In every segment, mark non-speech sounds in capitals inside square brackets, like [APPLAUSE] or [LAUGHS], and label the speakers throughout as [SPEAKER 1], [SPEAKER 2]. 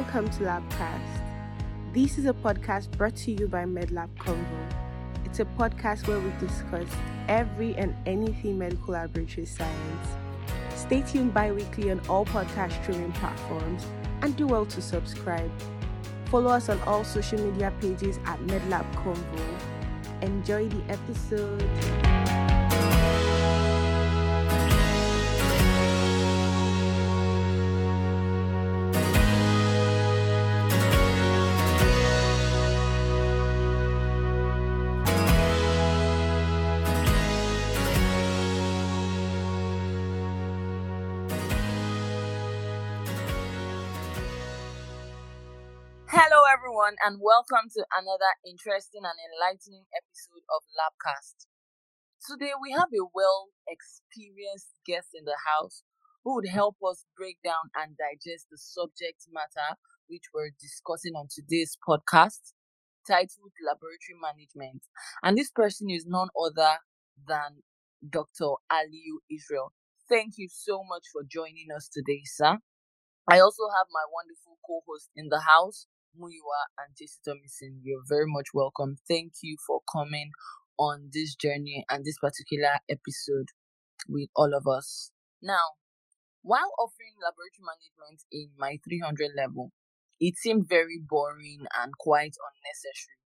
[SPEAKER 1] Welcome to Labcast. This is a podcast brought to you by MedLab Convo. It's a podcast where we discuss every and anything medical laboratory science. Stay tuned bi weekly on all podcast streaming platforms and do well to subscribe. Follow us on all social media pages at MedLab Convo. Enjoy the episode.
[SPEAKER 2] Everyone, and welcome to another interesting and enlightening episode of Labcast. Today, we have a well experienced guest in the house who would help us break down and digest the subject matter which we're discussing on today's podcast titled Laboratory Management. And this person is none other than Dr. Aliu Israel. Thank you so much for joining us today, sir. I also have my wonderful co host in the house, Muiwa and JC Thomason. You're very much welcome. Thank you for coming on this journey and this particular episode with all of us. Now, while offering laboratory management in my 300 level, it seemed very boring and quite unnecessary.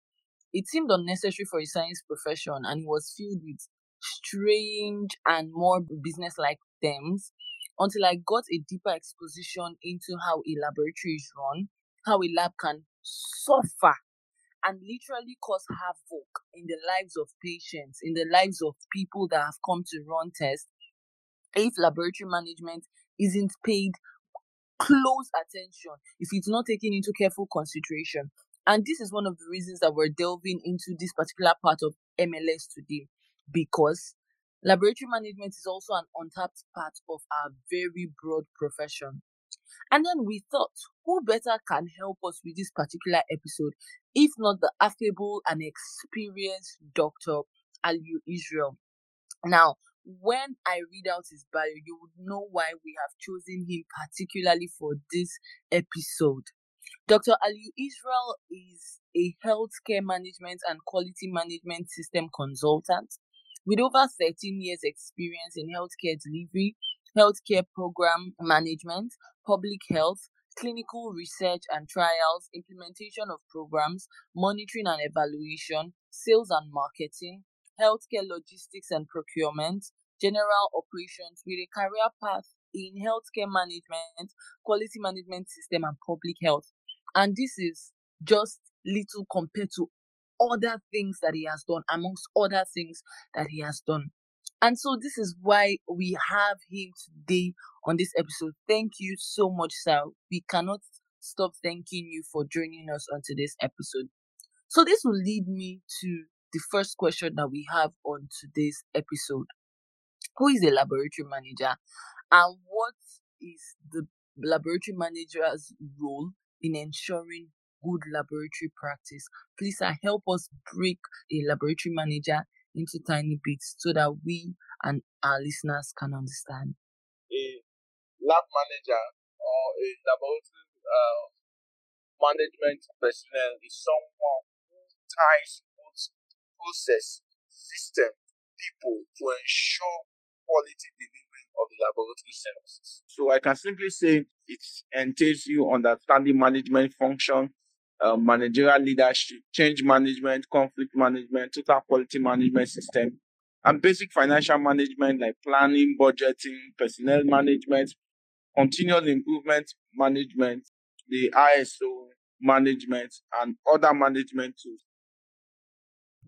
[SPEAKER 2] It seemed unnecessary for a science profession and it was filled with strange and more business like terms until I got a deeper exposition into how a laboratory is run, how a lab can suffer and literally cause havoc in the lives of patients, in the lives of people that have come to run tests, if laboratory management isn't paid close attention, if it's not taken into careful consideration. And this is one of the reasons that we're delving into this particular part of MLS today, because laboratory management is also an untapped part of our very broad profession. And then we thought, who better can help us with this particular episode if not the affable and experienced Dr. Aliu Israel? Now, when I read out his bio, you would know why we have chosen him particularly for this episode. Dr. Aliu Israel is a healthcare management and quality management system consultant with over 13 years experience in healthcare delivery, healthcare program management, public health, clinical research and trials, implementation of programs, monitoring and evaluation, sales and marketing, healthcare logistics and procurement, general operations with a career path in healthcare management, quality management system, and public health. And this is just little compared to other things that he has done, amongst other things that he has done. And so this is why we have him today on this episode. Thank you so much, sir. We cannot stop thanking you for joining us on today's episode. So this will lead me to the first question that we have on today's episode. Who is a laboratory manager and what is the laboratory manager's role in ensuring good laboratory practice? Please sir, help us break a laboratory manager into tiny bits so that we and our listeners can understand.
[SPEAKER 3] a lab manager or a laboratory uh, management personnel is someone who ties both process, system, people to ensure quality delivery of the laboratory services. So I can simply say it entails you understanding management function, uh, managerial leadership, change management, conflict management, total quality management system, and basic financial management like planning, budgeting, personnel management, continuous improvement management, the ISO management, and other management tools.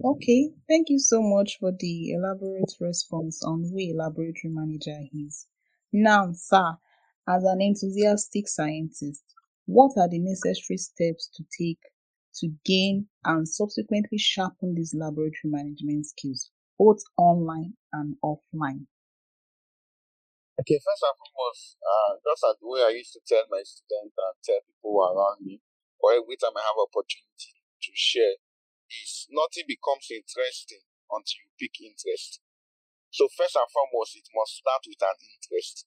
[SPEAKER 4] Okay, thank you so much for the elaborate response on who a laboratory manager is. Now, sir, as an enthusiastic scientist, what are the necessary steps to take to gain and subsequently sharpen these laboratory management skills, both online and offline?
[SPEAKER 3] Okay, first and foremost, uh, as the way I used to tell my students and tell people around me, or every time I have opportunity to share, is nothing becomes interesting until you pick interest. So first and foremost, it must start with an interest.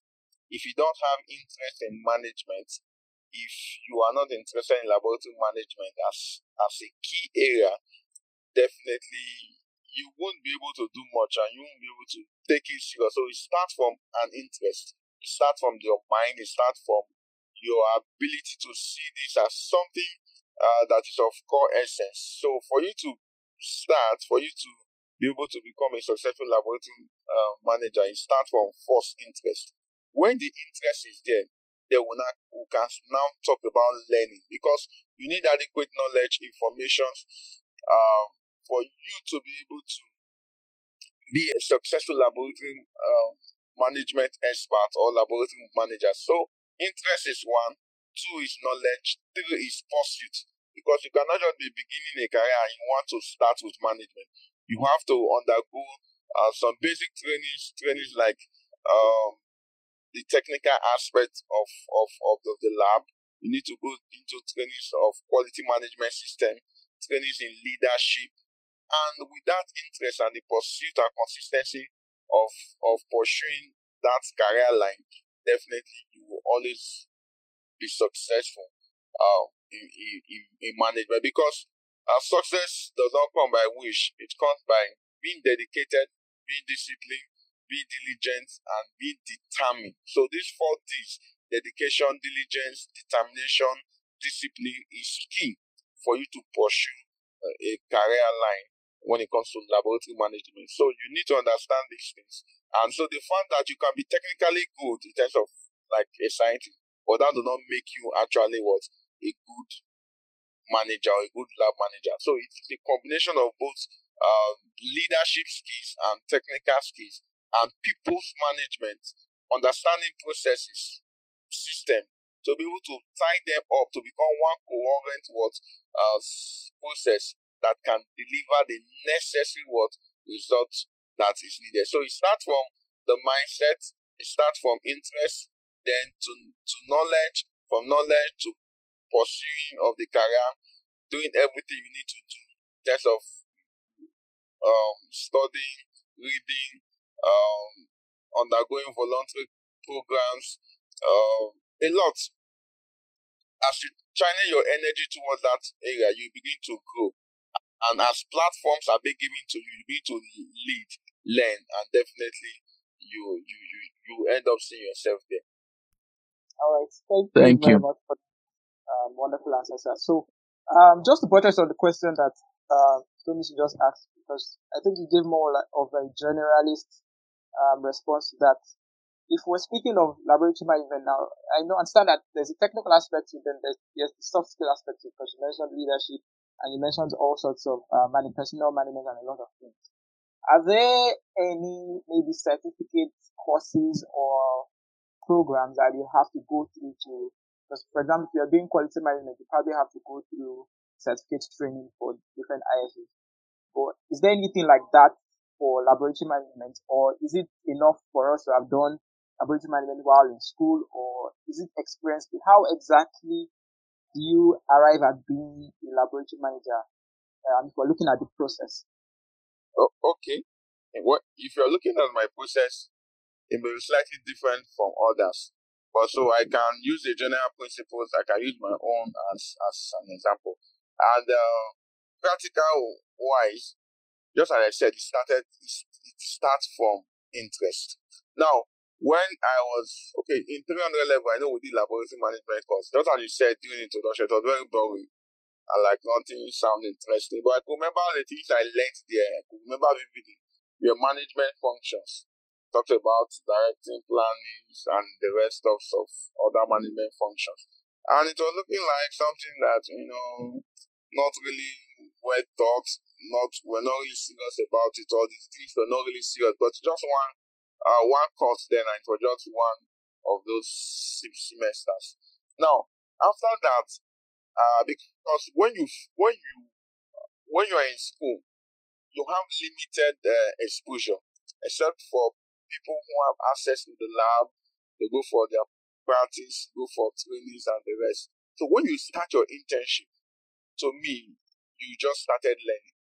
[SPEAKER 3] If you don't have interest in management, if you are not interested in laboratory management as as a key area, definitely you won't be able to do much and you won't be able to take it serious. So it starts from an interest. It starts from your mind. It starts from your ability to see this as something uh, that is of core essence. So for you to start, for you to be able to become a successful laboratory uh, manager, it starts from first interest. When the interest is there, then we, not, we can now talk about learning because you need adequate knowledge, information um, for you to be able to be a successful laboratory um, management expert or laboratory manager. So interest is one, two is knowledge, three is pursuit. Because you cannot just be beginning a career and you want to start with management. You have to undergo uh, some basic trainings, trainings like um, the technical aspect of, of, of the, lab. You need to go into trainings of quality management system, trainings in leadership, and with that interest and the pursuit and consistency of of pursuing that career line, definitely you will always be successful uh, in, in, in management because uh, success does not come by wish. It comes by being dedicated, being disciplined, being diligent, and be determined. So these four D's, dedication, diligence, determination, discipline is key for you to pursue uh, a career line when it comes to laboratory management. So you need to understand these things. And so the fact that you can be technically good in terms of like a scientist, but that does not make you actually what a good manager or a good lab manager. So it's a combination of both uh, leadership skills and technical skills and people's management, understanding processes, system, to be able to tie them up to become one coherent what uh, process that can deliver the necessary what result that is needed. So it starts from the mindset, it starts from interest, then to, to knowledge, from knowledge to pursuing of the career, doing everything you need to do in terms of um, studying, reading, um, undergoing voluntary programs, um, a lot. As you channel your energy towards that area, you begin to grow. And as platforms are being given to you, you need to lead, learn, and definitely you you you you end up seeing yourself there.
[SPEAKER 5] All right. Thank,
[SPEAKER 3] Thank
[SPEAKER 5] you very
[SPEAKER 3] you.
[SPEAKER 5] much for um, wonderful answers, sir. So, um, just to buttress on the question that uh, Tony just asked, because I think he gave more like, of a generalist um, response to that. If we're speaking of laboratory management now, I know understand that there's a technical aspect to it, then there's, there's the soft skill aspect to it, because you mentioned leadership, and you mentioned all sorts of uh, man- personal management and a lot of things. Are there any maybe certificate courses or programs that you have to go through to, because for example, if you're doing quality management, you probably have to go through certificate training for different ISOs. But is there anything like that for laboratory management, or is it enough for us to have done laboratory management while in school, or is it experience? How exactly do you arrive at being a laboratory manager? Um, if we're looking at the process.
[SPEAKER 3] Oh, okay. what if you're looking at my process, it may be slightly different from others. But so I can use the general principles. I can use my own as as an example. And uh, practical wise, just as I said, it started. It starts from interest. Now, when I was okay in 300 level, I know we did laboratory management course. Just as you said during introduction, it was very boring and like nothing sound interesting. But I could remember the things I learned there. I could remember vividly your management functions. Talked about directing, planning, and the rest of, of other management functions. And it was looking like something that, you know, not really well thought, not we're not really serious about it. All these things were not really serious, but just one uh, one course then, and was just one of those semesters. Now, after that, uh, because when you when you when you are in school, you have limited uh, exposure, except for people who have access to the lab. They go for their practice, go for trainings, and the rest. So when you start your internship, to me, you just started learning.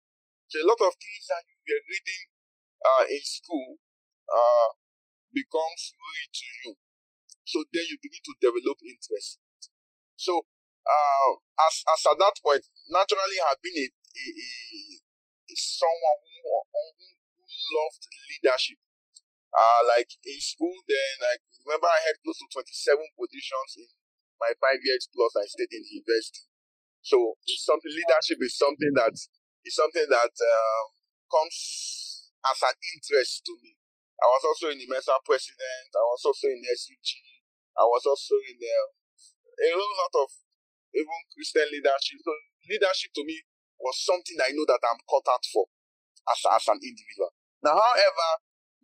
[SPEAKER 3] So a lot of things that you were reading uh, in school uh, becomes real to you. So then you begin to develop interest. So, uh, as, as at that point, naturally I have been a, a, a, someone who, who, who loved leadership. Uh, like in school then, I remember I had close to 27 positions in my five years plus I stayed in university. So something, leadership is something that, is something that, uh, comes as an interest to me. I was also in the Mensa president. I was also in the SUG. I was also in the, a whole lot of even Christian leadership. So leadership to me was something I know that I'm cut out for as, as an individual. Now, however,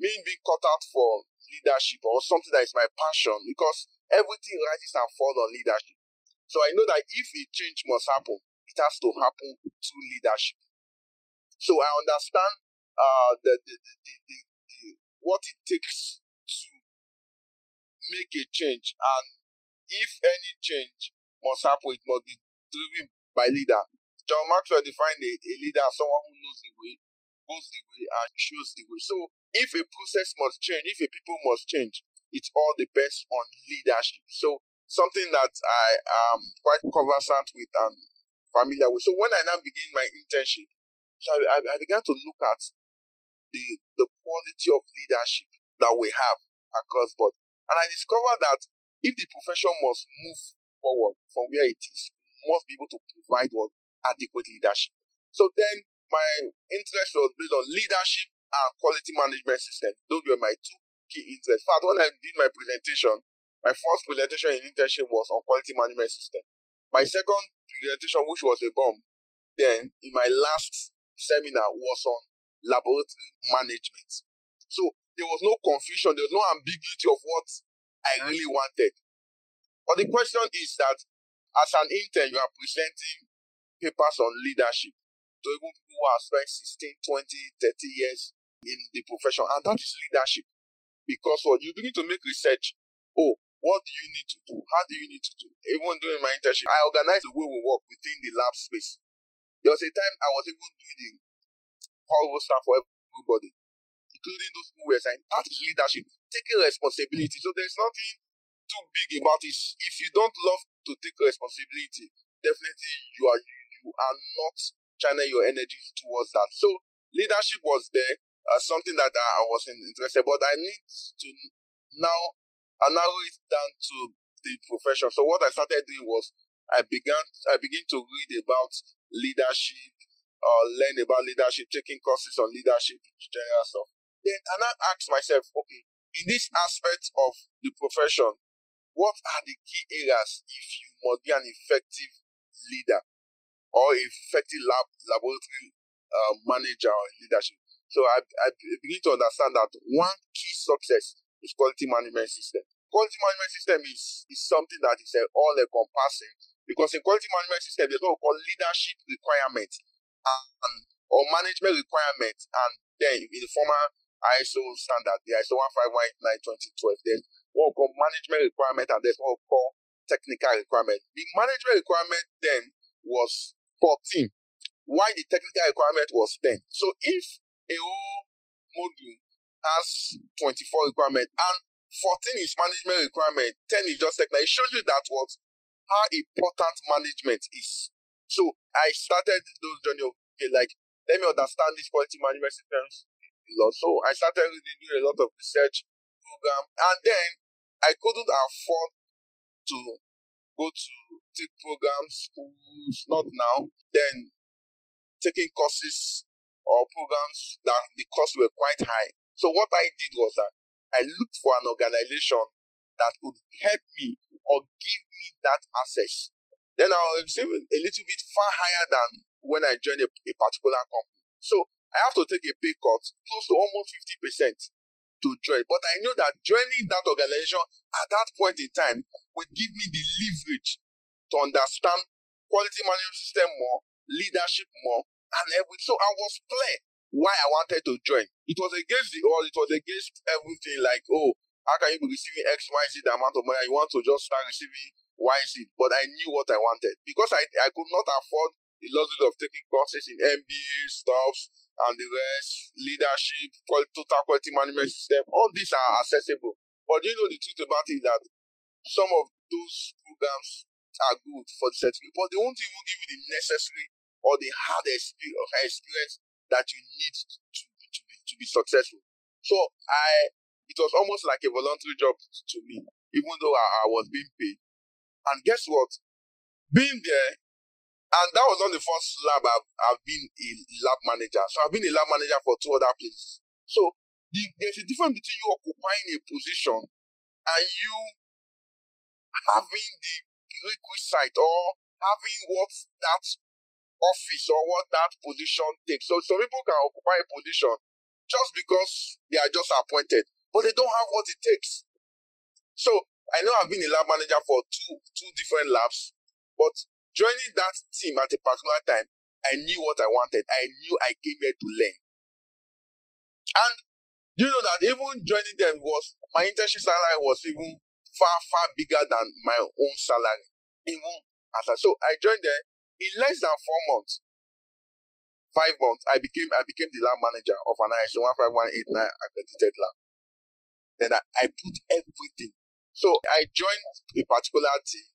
[SPEAKER 3] me being cut out for leadership or something that is my passion because everything rises and falls on leadership. So I know that if a change must happen, it has to happen through leadership. So I understand uh, the, the, the, the, what it takes to make a change. And if any change must happen, it must be driven by leader. John Maxwell defined a, a leader as someone who knows the way, goes the way, and shows the way. So if a process must change, if a people must change, it all depends on leadership. So something that I am quite conversant with and familiar with. So when I now begin my internship, so I, I began to look at the the quality of leadership that we have across board. And I discovered that if the profession must move forward from where it is, must be able to provide what adequate leadership. So then my interest was based on leadership and quality management system. Those were my two key interests. In fact, when I did my presentation, my first presentation in internship was on quality management system. My second presentation, which was a bomb, then in my last seminar was on laboratory management. So there was no confusion, there was no ambiguity of what I really wanted. But the question is that as an intern, you are presenting papers on leadership to even people who have spent 16, 20, 30 years in the profession. And that is leadership. Because what you begin to make research. Oh, what do you need to do? How do you need to do? Even during my internship, I organized the way we work within the lab space. There was a time I was even doing the horrible stuff for everybody, including those who were saying, that is leadership, taking responsibility. So there's nothing too big about it. If you don't love to take responsibility, definitely you are you are not channeling your energy towards that. So leadership was there, uh, something that I was interested, but I need to now narrow it down to the profession. So what I started doing was I began I began to read about leadership, uh, learn about leadership, taking courses on leadership, general stuff. Then and I ask myself, okay, in this aspect of the profession, what are the key areas if you must be an effective leader or effective lab laboratory uh, manager or leadership? So I, I begin to understand that one key success is quality management system. Quality management system is, is something that is uh, all encompassing because in quality management system, there's what we call leadership requirement and or management requirement, and then in the former ISO standard, the ISO 15189 2012, there's what we call management requirement, and there's what we call technical requirement. The management requirement then was 14, Why the technical requirement was 10. So if a whole module has 24 requirement and 14 is management requirement, 10 is just technical, it shows you that what how important management is. So I started those journey of okay, like let me understand these quality management systems a lot. So I started doing a lot of research program, and then I couldn't afford to go to take programs, schools, not now. Then taking courses or programs that the costs were quite high. So what I did was that I looked for an organization that could help me or give me that access, then I'll receive a little bit far higher than when I joined a, a particular company. So I have to take a pay cut close to almost 50% to join. But I know that joining that organization at that point in time would give me the leverage to understand quality management system more, leadership more, and everything. So I was clear why I wanted to join. It was against the all, it was against everything like, oh, how can you be receiving X, Y, Z amount of money? You want to just start receiving Y, Z. But I knew what I wanted because I, I could not afford the luxury of taking courses in MBA stuffs and the rest, leadership, total quality management system. All these are accessible. But you know the truth about it that some of those programs are good for the certificate, but they won't even give you the necessary or the hard experience that you need to, to, be, to be successful. So I, it was almost like a voluntary job to me, even though I, I was being paid. And guess what? Being there, and that was not the first lab I've, I've been a lab manager. So I've been a lab manager for two other places. So the, there's a difference between you occupying a position and you having the requisite or having what that office or what that position takes. So some people can occupy a position just because they are just appointed, but they don't have what it takes. So I know I've been a lab manager for two two different labs, but joining that team at a particular time, I knew what I wanted. I knew I came here to learn. And you know that even joining them was my internship salary was even far far bigger than my own salary. Even I so I joined there in less than four months, five months, I became I became the lab manager of an ISO 15189 accredited lab. Then I, I put everything. So I joined a particular team,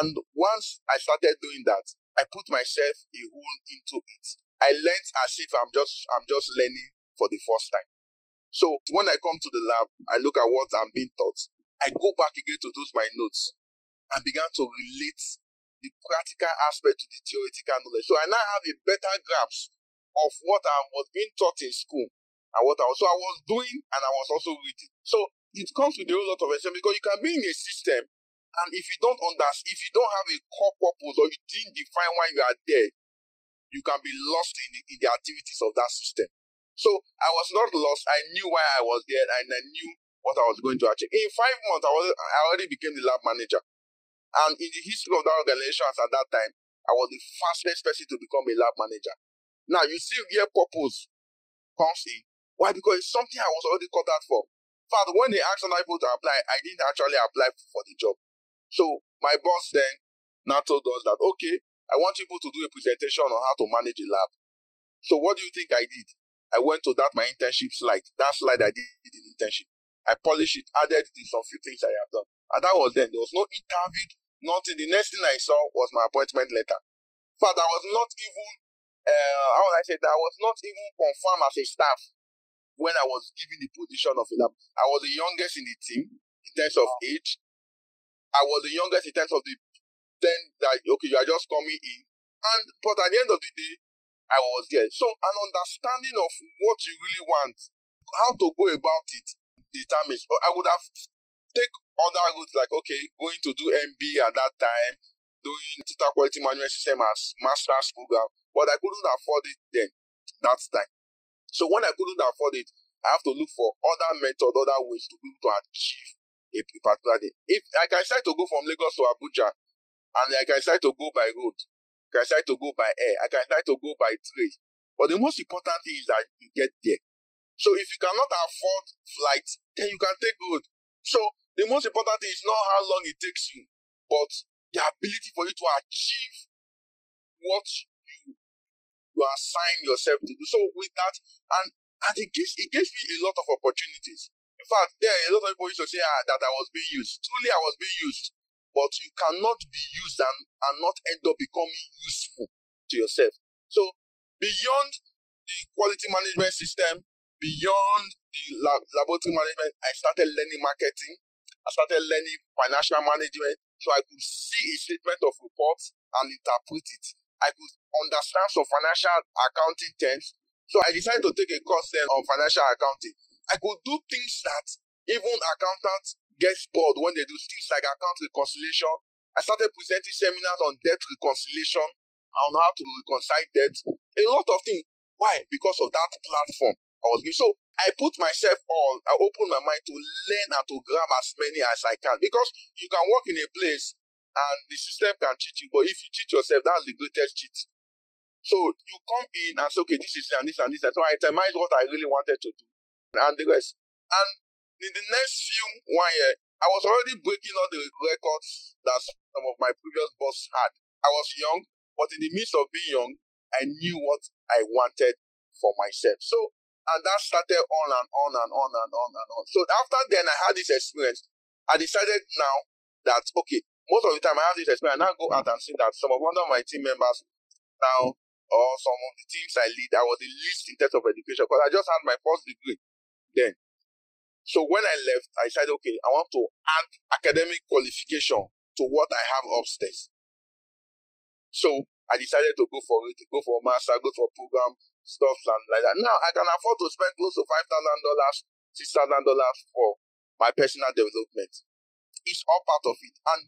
[SPEAKER 3] and once I started doing that, I put myself a whole into it. I learned as if I'm just I'm just learning for the first time. So when I come to the lab, I look at what I'm being taught. I go back again to those my notes and began to relate the practical aspect to the theoretical knowledge. So I now have a better grasp of what I was being taught in school and what I was. So I was doing and I was also reading. So it comes with a whole lot of experience because you can be in a system and if you don't understand, if you don't have a core purpose or you didn't define why you are there, you can be lost in the, in the activities of that system. So I was not lost. I knew why I was there and I knew what I was going to achieve. In five months, I, was, I already became the lab manager. And in the history of that organization at that time, I was the fastest person to become a lab manager. Now you see where purpose comes in. Why? Because it's something I was already cut out for. Fact, when they asked people to apply, I didn't actually apply for the job. So my boss then now told us that okay, I want people to do a presentation on how to manage a lab. So what do you think I did? I went to that my internship slide. That slide I did in internship. I polished it, added in some few things I have done. And that was then. There was no interview Nothing. The next thing I saw was my appointment letter. Fact, I was not even, uh, how would I say that? I was not even confirmed as a staff when I was given the position of lab. I was the youngest in the team in terms of age. I was the youngest in terms of the then that okay, you are just coming in. And but at the end of the day, I was there. So an understanding of what you really want, how to go about it, determines. I would have take other routes like okay, going to do MB at that time, doing total quality management system as master's program, but I couldn't afford it then that time. So when I couldn't afford it, I have to look for other methods, other ways to be able to achieve a particular day. If I can decide to go from Lagos to Abuja, and I can decide to go by road, I can decide to go by air, I can decide to go by train. But the most important thing is that you get there. So if you cannot afford flight, then you can take road. So the most important thing is not how long it takes you, but the ability for you to achieve what you assign yourself to do. So with that, and and it gives it gives me a lot of opportunities. In fact, there are a lot of people used to say ah, that I was being used. Truly, I was being used, but you cannot be used and, and not end up becoming useful to yourself. So beyond the quality management system, beyond the lab, laboratory management, I started learning marketing. I started learning financial management so I could see a statement of reports and interpret it. I could understand some financial accounting terms. So I decided to take a course then on financial accounting. I could do things that even accountants get bored when they do things like account reconciliation. I started presenting seminars on debt reconciliation, on how to reconcile debt, a lot of things. Why? Because of that platform I was given. So I put myself on, I opened my mind to learn and to grab as many as I can. Because you can work in a place and the system can cheat you, but if you cheat yourself, that's the greatest cheat. So you come in and say, okay, this is and this and this. And so I itemize what I really wanted to do and the rest. And in the next few one year, I was already breaking all the records that some of my previous boss had. I was young, but in the midst of being young, I knew what I wanted for myself. So and that started on and on and on and on and on. So after then, I had this experience. I decided now that, okay, most of the time I have this experience, I now go out and see that some of one of my team members now or some of the teams I lead, I was the least in terms of education because I just had my first degree then. So when I left, I said, okay, I want to add academic qualification to what I have upstairs. So I decided to go for it, go for a master, go for program stuff and like that. Now I can afford to spend close to five thousand dollars, six thousand dollars for my personal development. It's all part of it. And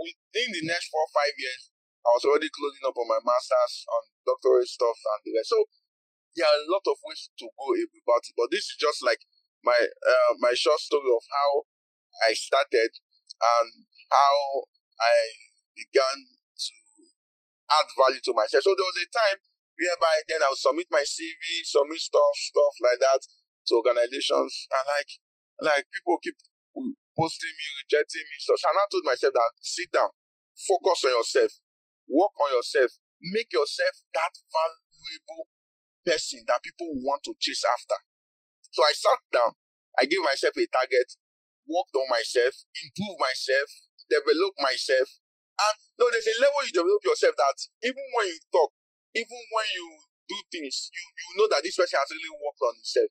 [SPEAKER 3] within the next four five years, I was already closing up on my masters on doctorate stuff and the rest. So there are a lot of ways to go about it, but this is just like my uh, my short story of how I started and how I began to add value to myself. So there was a time whereby then I would submit my CV, submit stuff, stuff like that to organizations, and like like people keep posting me, rejecting me. So, so I told myself that sit down, focus on yourself, work on yourself, make yourself that valuable person that people want to chase after. So I sat down, I gave myself a target, worked on myself, improved myself, developed myself. And no, there's a level you develop yourself that even when you talk, even when you do things, you, you know that this person has really worked on himself.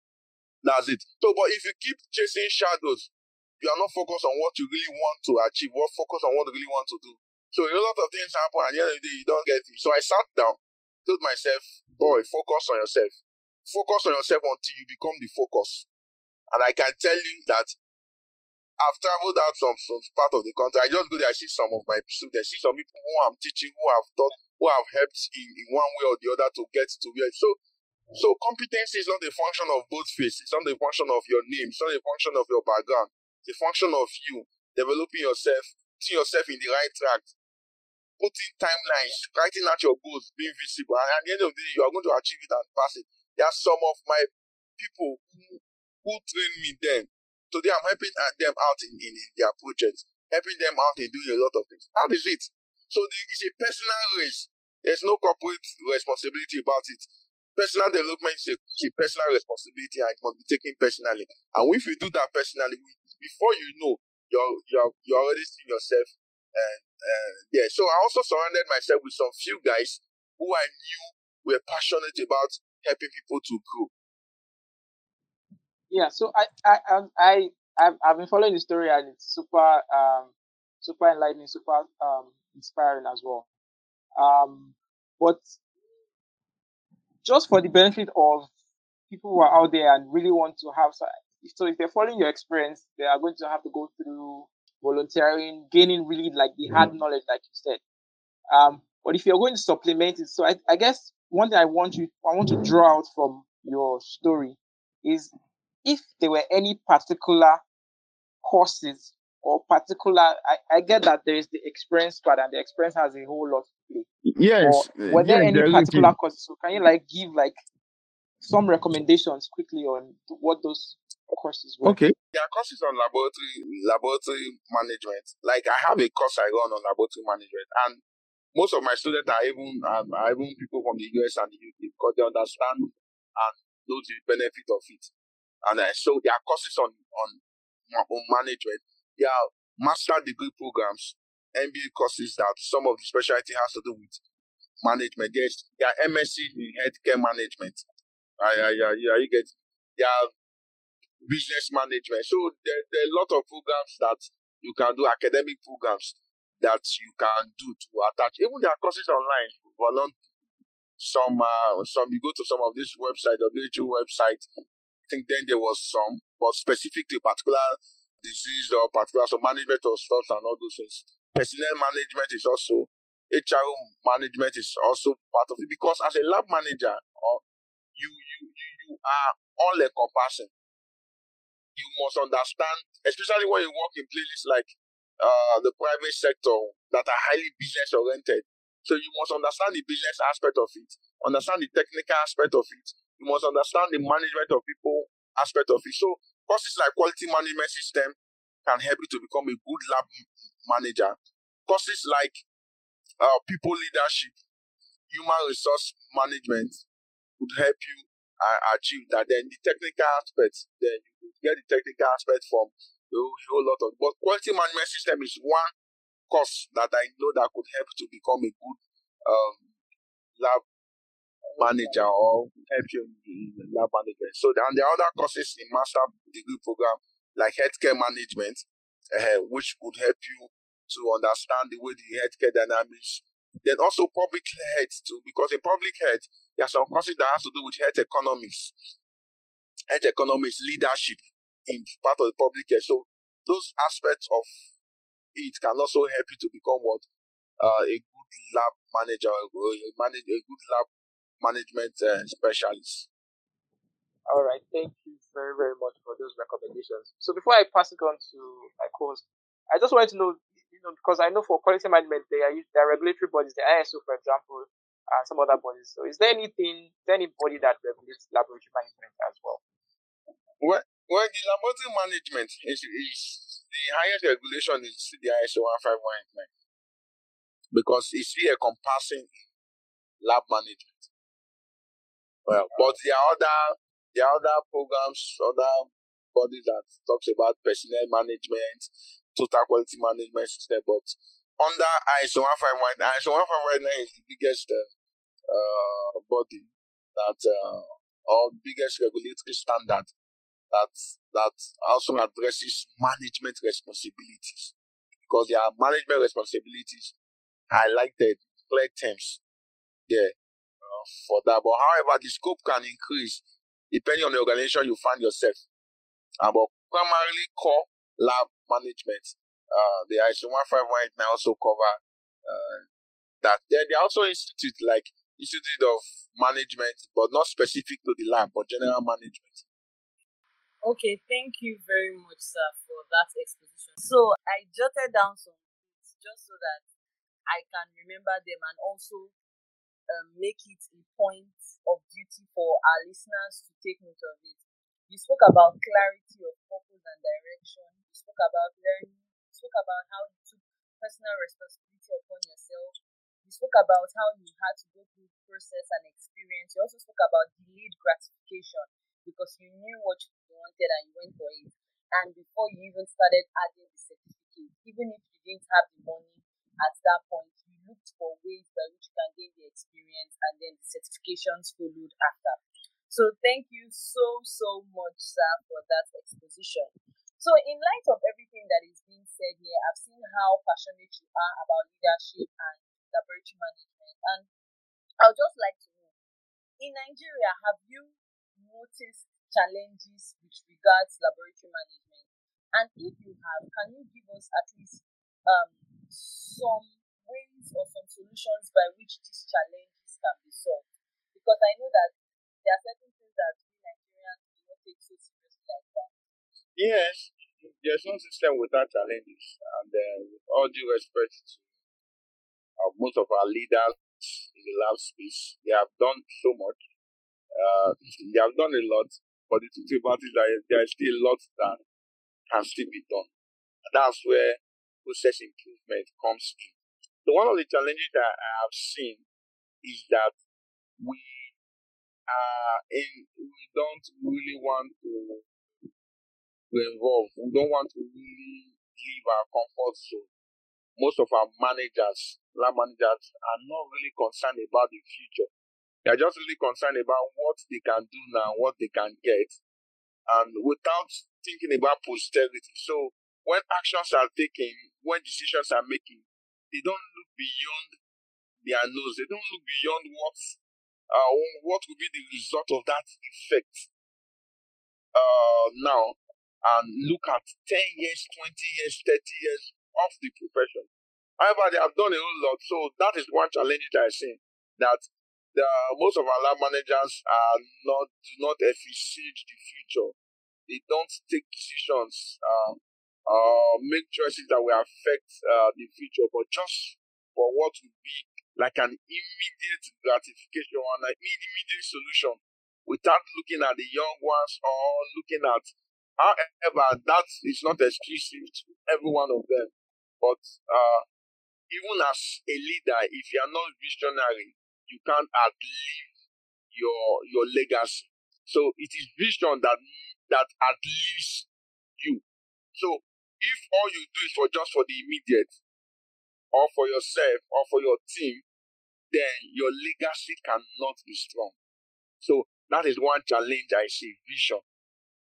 [SPEAKER 3] That's it. So, but if you keep chasing shadows, you are not focused on what you really want to achieve, what focus on what you really want to do. So a lot of things happen, and the end of the day, you don't get it. So I sat down, told myself, boy, focus on yourself. Focus on yourself until you become the focus. And I can tell you that I've traveled out from some part of the country. I just go there, I see some of my students, see some people who I'm teaching, who have taught, who have helped in, in one way or the other to get to where. So, so competency is not a function of both faces. It's not a function of your name. It's not a function of your background. It's a function of you developing yourself, putting yourself in the right track, putting timelines, writing out your goals, being visible. And at the end of the day, you are going to achieve it and pass it. There are some of my people who, who trained me then. Today I'm helping uh, them out in, in, their projects, helping them out in doing a lot of things. How is it? So it's a personal race. There's no corporate responsibility about it. Personal development is a, a personal responsibility and it must be taken personally. And if you do that personally, before you know, you're you're you're already seeing yourself and uh, yeah. So I also surrounded myself with some few guys who I knew were passionate about helping people to grow.
[SPEAKER 5] Yeah. So I I I I've, I've been following the story and it's super um super enlightening, super um inspiring as well. Um, but just for the benefit of people who are out there and really want to have so if they're following your experience, they are going to have to go through volunteering, gaining really like the hard mm-hmm. knowledge, like you said. Um, but if you're going to supplement it, so I, I guess one thing I want you, I want to draw out from your story is if there were any particular courses or particular, I, I get that there is the experience part and the experience has a whole lot to play.
[SPEAKER 3] Yes.
[SPEAKER 5] Or were there
[SPEAKER 3] yes,
[SPEAKER 5] any particular courses? So can you like give like some recommendations quickly on what those courses were?
[SPEAKER 3] Okay. There are courses on laboratory laboratory management. Like I have a course I run on laboratory management, and most of my students are even um, are even people from the US and the UK because they understand and know the benefit of it. And uh, so there are courses on on on management. There are master degree programs, MBA courses that some of the specialty has to do with management. Yes, there are MSc in healthcare management. Yeah, yeah, yeah, you get. Are business management. So there, there are a lot of programs that you can do, academic programs that you can do to attach. Even there are courses online. Some, uh, some you go to some of this website, WHO website. I think then there was some, but specific to particular disease or particular so management of stuff and all those things. Personnel management is also HR management is also part of it because as a lab manager, you are all encompassing you must understand, especially when you work in places like uh, the private sector that are highly business oriented. So you must understand the business aspect of it, understand the technical aspect of it. You must understand the management of people aspect of it. So courses like quality management system can help you to become a good lab manager. Courses like uh, people leadership, human resource management would help you achieve that. Then the technical aspects, then you get the technical aspect from a whole lot of. But quality management system is one course that I know that could help to become a good um, lab manager or help you in lab management. So, and are other courses in master degree program like healthcare management, uh, which could help you to understand the way the healthcare dynamics. Then also public health too, because in public health, there are some courses that has to do with health economics, health economics, leadership in part of the public health. So those aspects of it can also help you to become what uh, a good lab manager, a, a good lab management uh, specialist.
[SPEAKER 5] All right, thank you very very much for those recommendations. So before I pass it on to my co-host, I just wanted to know know, because I know for quality management, there are, there are regulatory bodies, the ISO, for example, and some other bodies. So is there anything, is there any body that regulates laboratory management as well?
[SPEAKER 3] Well, well the laboratory management is, is the highest regulation is the ISO 15189 because it's here encompassing lab management. Well, but there are other there are other programs, other bodies that talks about personnel management, total quality management system. But under ISO 151, ISO 151 is the biggest uh, body that uh, or biggest regulatory standard that that also addresses management responsibilities because there are management responsibilities highlighted clear terms there uh, for that. But however, the scope can increase depending on the organization you find yourself. Uh, but primarily core lab management. Uh, the ISO 151 may also cover uh, that. Then they also institute like Institute of Management, but not specific to the lab, but general management.
[SPEAKER 2] Okay, thank you very much, sir, for that exposition. So I jotted down some things just so that I can remember them and also um, make it a point of duty for our listeners to take note of it. You spoke about clarity of purpose and direction. You spoke about learning. You spoke about how you took personal responsibility upon yourself. You spoke about how you had to go through process and experience. You also spoke about delayed gratification because you knew what you wanted and you went for it. And before you even started adding the certificate, even if you didn't have the money at that point, you looked for ways by which you can gain the experience and then the certifications followed after. So thank you so, so much, sir, for that exposition. So in light of everything that is being said here, I've seen how passionate you are about leadership and laboratory management. And I would just like to know, in Nigeria, have you noticed challenges with regards laboratory management? And if you have, can you give us at least um, some ways or some solutions by which these challenges can be solved? Because I know that there are certain things that we Nigerians do not take so seriously like that.
[SPEAKER 3] Yes, there's no system without challenges, and uh, with all due respect to uh, most of our leaders in the lab space, they have done so much. Uh, they have done a lot, but the truth about it is that there is still a lot that can still be done. And that's where process improvement comes to. So one of the challenges that I have seen is that we uh, in, we don't really want to, to involve. We don't want to really leave our comfort zone. Most of our managers, lab managers, are not really concerned about the future. They are just really concerned about what they can do now, what they can get, and without thinking about posterity. So when actions are taken, when decisions are making, they don't look beyond their nose. They don't look beyond what uh, what will be the result of that effect uh, now and look at 10 years, 20 years, 30 years of the profession. However, they have done a whole lot. So that is one challenge that I see that the, most of our lab managers are not do not efficient the future. They don't take decisions, uh, uh, make choices that will affect uh, the future, but just for what will be like an immediate gratification or an immediate solution without looking at the young ones or looking at however that is not exclusive to every one of them. But uh, even as a leader if you are not visionary you can't outlive your your legacy. So it is vision that that outlives you. So if all you do is for just for the immediate or for yourself or for your team, then your legacy cannot be strong. So that is one challenge I see vision.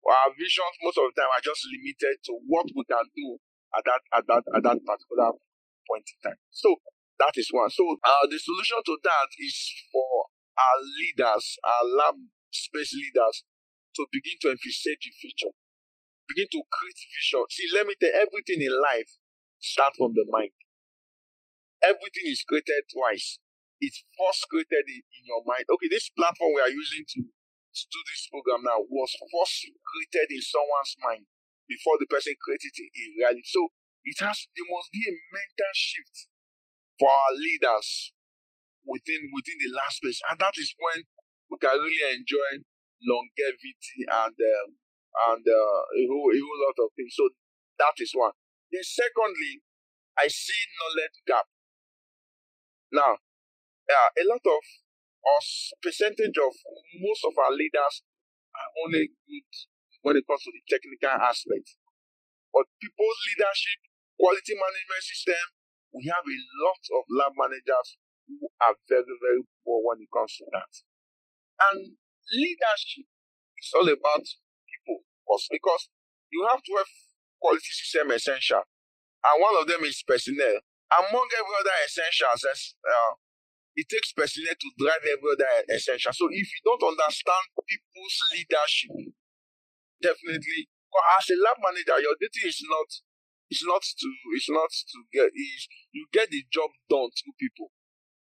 [SPEAKER 3] Our visions most of the time are just limited to what we can do at that at that at that particular point in time. So that is one. So uh, the solution to that is for our leaders, our lab space leaders, to begin to envisage the future, begin to create vision. See, let me tell you, everything in life starts from the mind. Everything is created twice. It's first created in, your mind. Okay, this platform we are using to, to do this program now was first created in someone's mind before the person created it in reality. So it has there must be a mental shift for our leaders within within the last space, and that is when we can really enjoy longevity and um, and uh, a whole a whole lot of things. So that is one. Then secondly, I see knowledge gap. Now, uh, a lot of us percentage of most of our leaders are only good when it comes to the technical aspect. But people's leadership, quality management system, we have a lot of lab managers who are very, very poor when it comes to that. And leadership is all about people because you have to have quality system essential. And one of them is personnel. Among every other essentials, uh, it takes personnel to drive every other essential. So if you don't understand people's leadership, definitely, as a lab manager, your duty is not it's not to it's not to get is you get the job done through people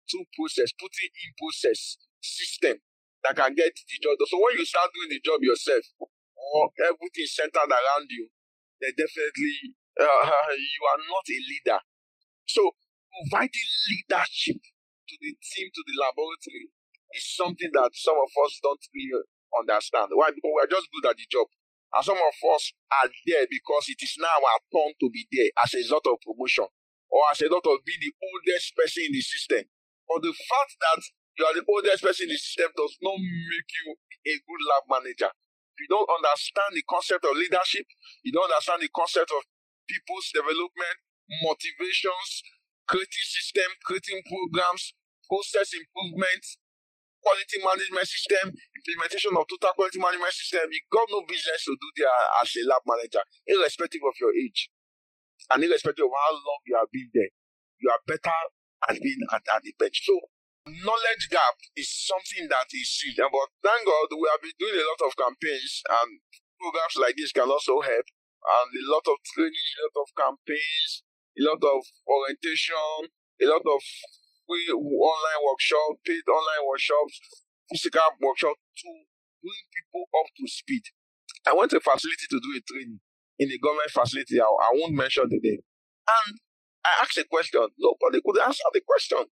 [SPEAKER 3] through process putting in process system that can get the job done so when you start doing the job yourself or everything centered around you then definitely uh, [LAUGHS] you are not a leader so providing leadership to the team to the laboratory is something that some of us don't really understand why because we are just good at the job and some of us are there because it is now our turn to be there as a result of promotion or as a result of being the oldest person in the system. But the fact that you are the oldest person in the system does not make you a good lab manager. If you don't understand the concept of leadership, you don't understand the concept of people's development, motivations, creating system, creating programs, process improvements, quality management system, implementation of total quality management system. You got no business to do there as a lab manager, irrespective of your age and irrespective of how long you have been there. You are better at being at, at the bench. So knowledge gap is something that is huge. But thank God we have been doing a lot of campaigns and programs like this can also help. And a lot of training, a lot of campaigns, a lot of orientation, a lot of free online workshop, paid online workshops, physical workshop to bring people up to speed. I went to a facility to do a training in a government facility. I, I won't mention the name. And I asked a question. Nobody could answer the question.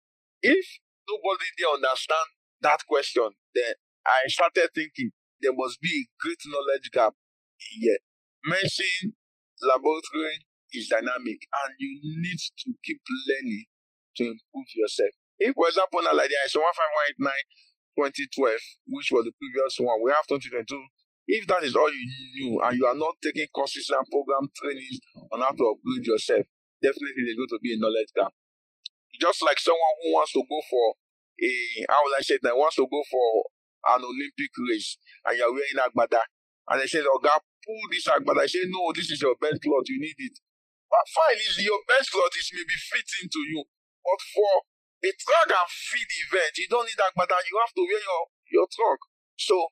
[SPEAKER 3] If nobody did understand that question, then I started thinking there must be a great knowledge gap here. Medicine laboratory is dynamic and you need to keep learning to improve yourself. If, for example, now like there is 15189 2012, which was the previous one, we have 2022. If that is all you knew and you are not taking courses and program trainings on how to upgrade yourself, definitely there's going to be a knowledge gap. Just like someone who wants to go for a, how will I say that, wants to go for an Olympic race and you're wearing agbada. And they say, oh, God, pull this agbada. I say, no, this is your best cloth, you need it. But fine, is your best cloth is maybe fitting to you. But for a truck and feed event, you don't need that, but you have to wear your, your truck. So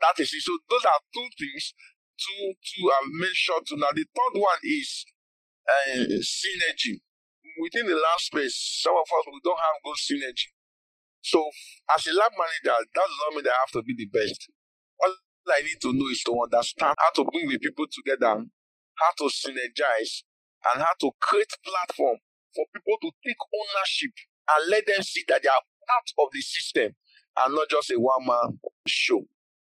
[SPEAKER 3] that is it. So those are two things to to uh, make sure to now. The third one is uh, synergy. Within the lab space, some of us we don't have good synergy. So as a lab manager, that does not mean that I have to be the best. All I need to know is to understand how to bring the people together, how to synergize, and how to create platform for people to take ownership and let them see that they are part of the system and not just a one man show.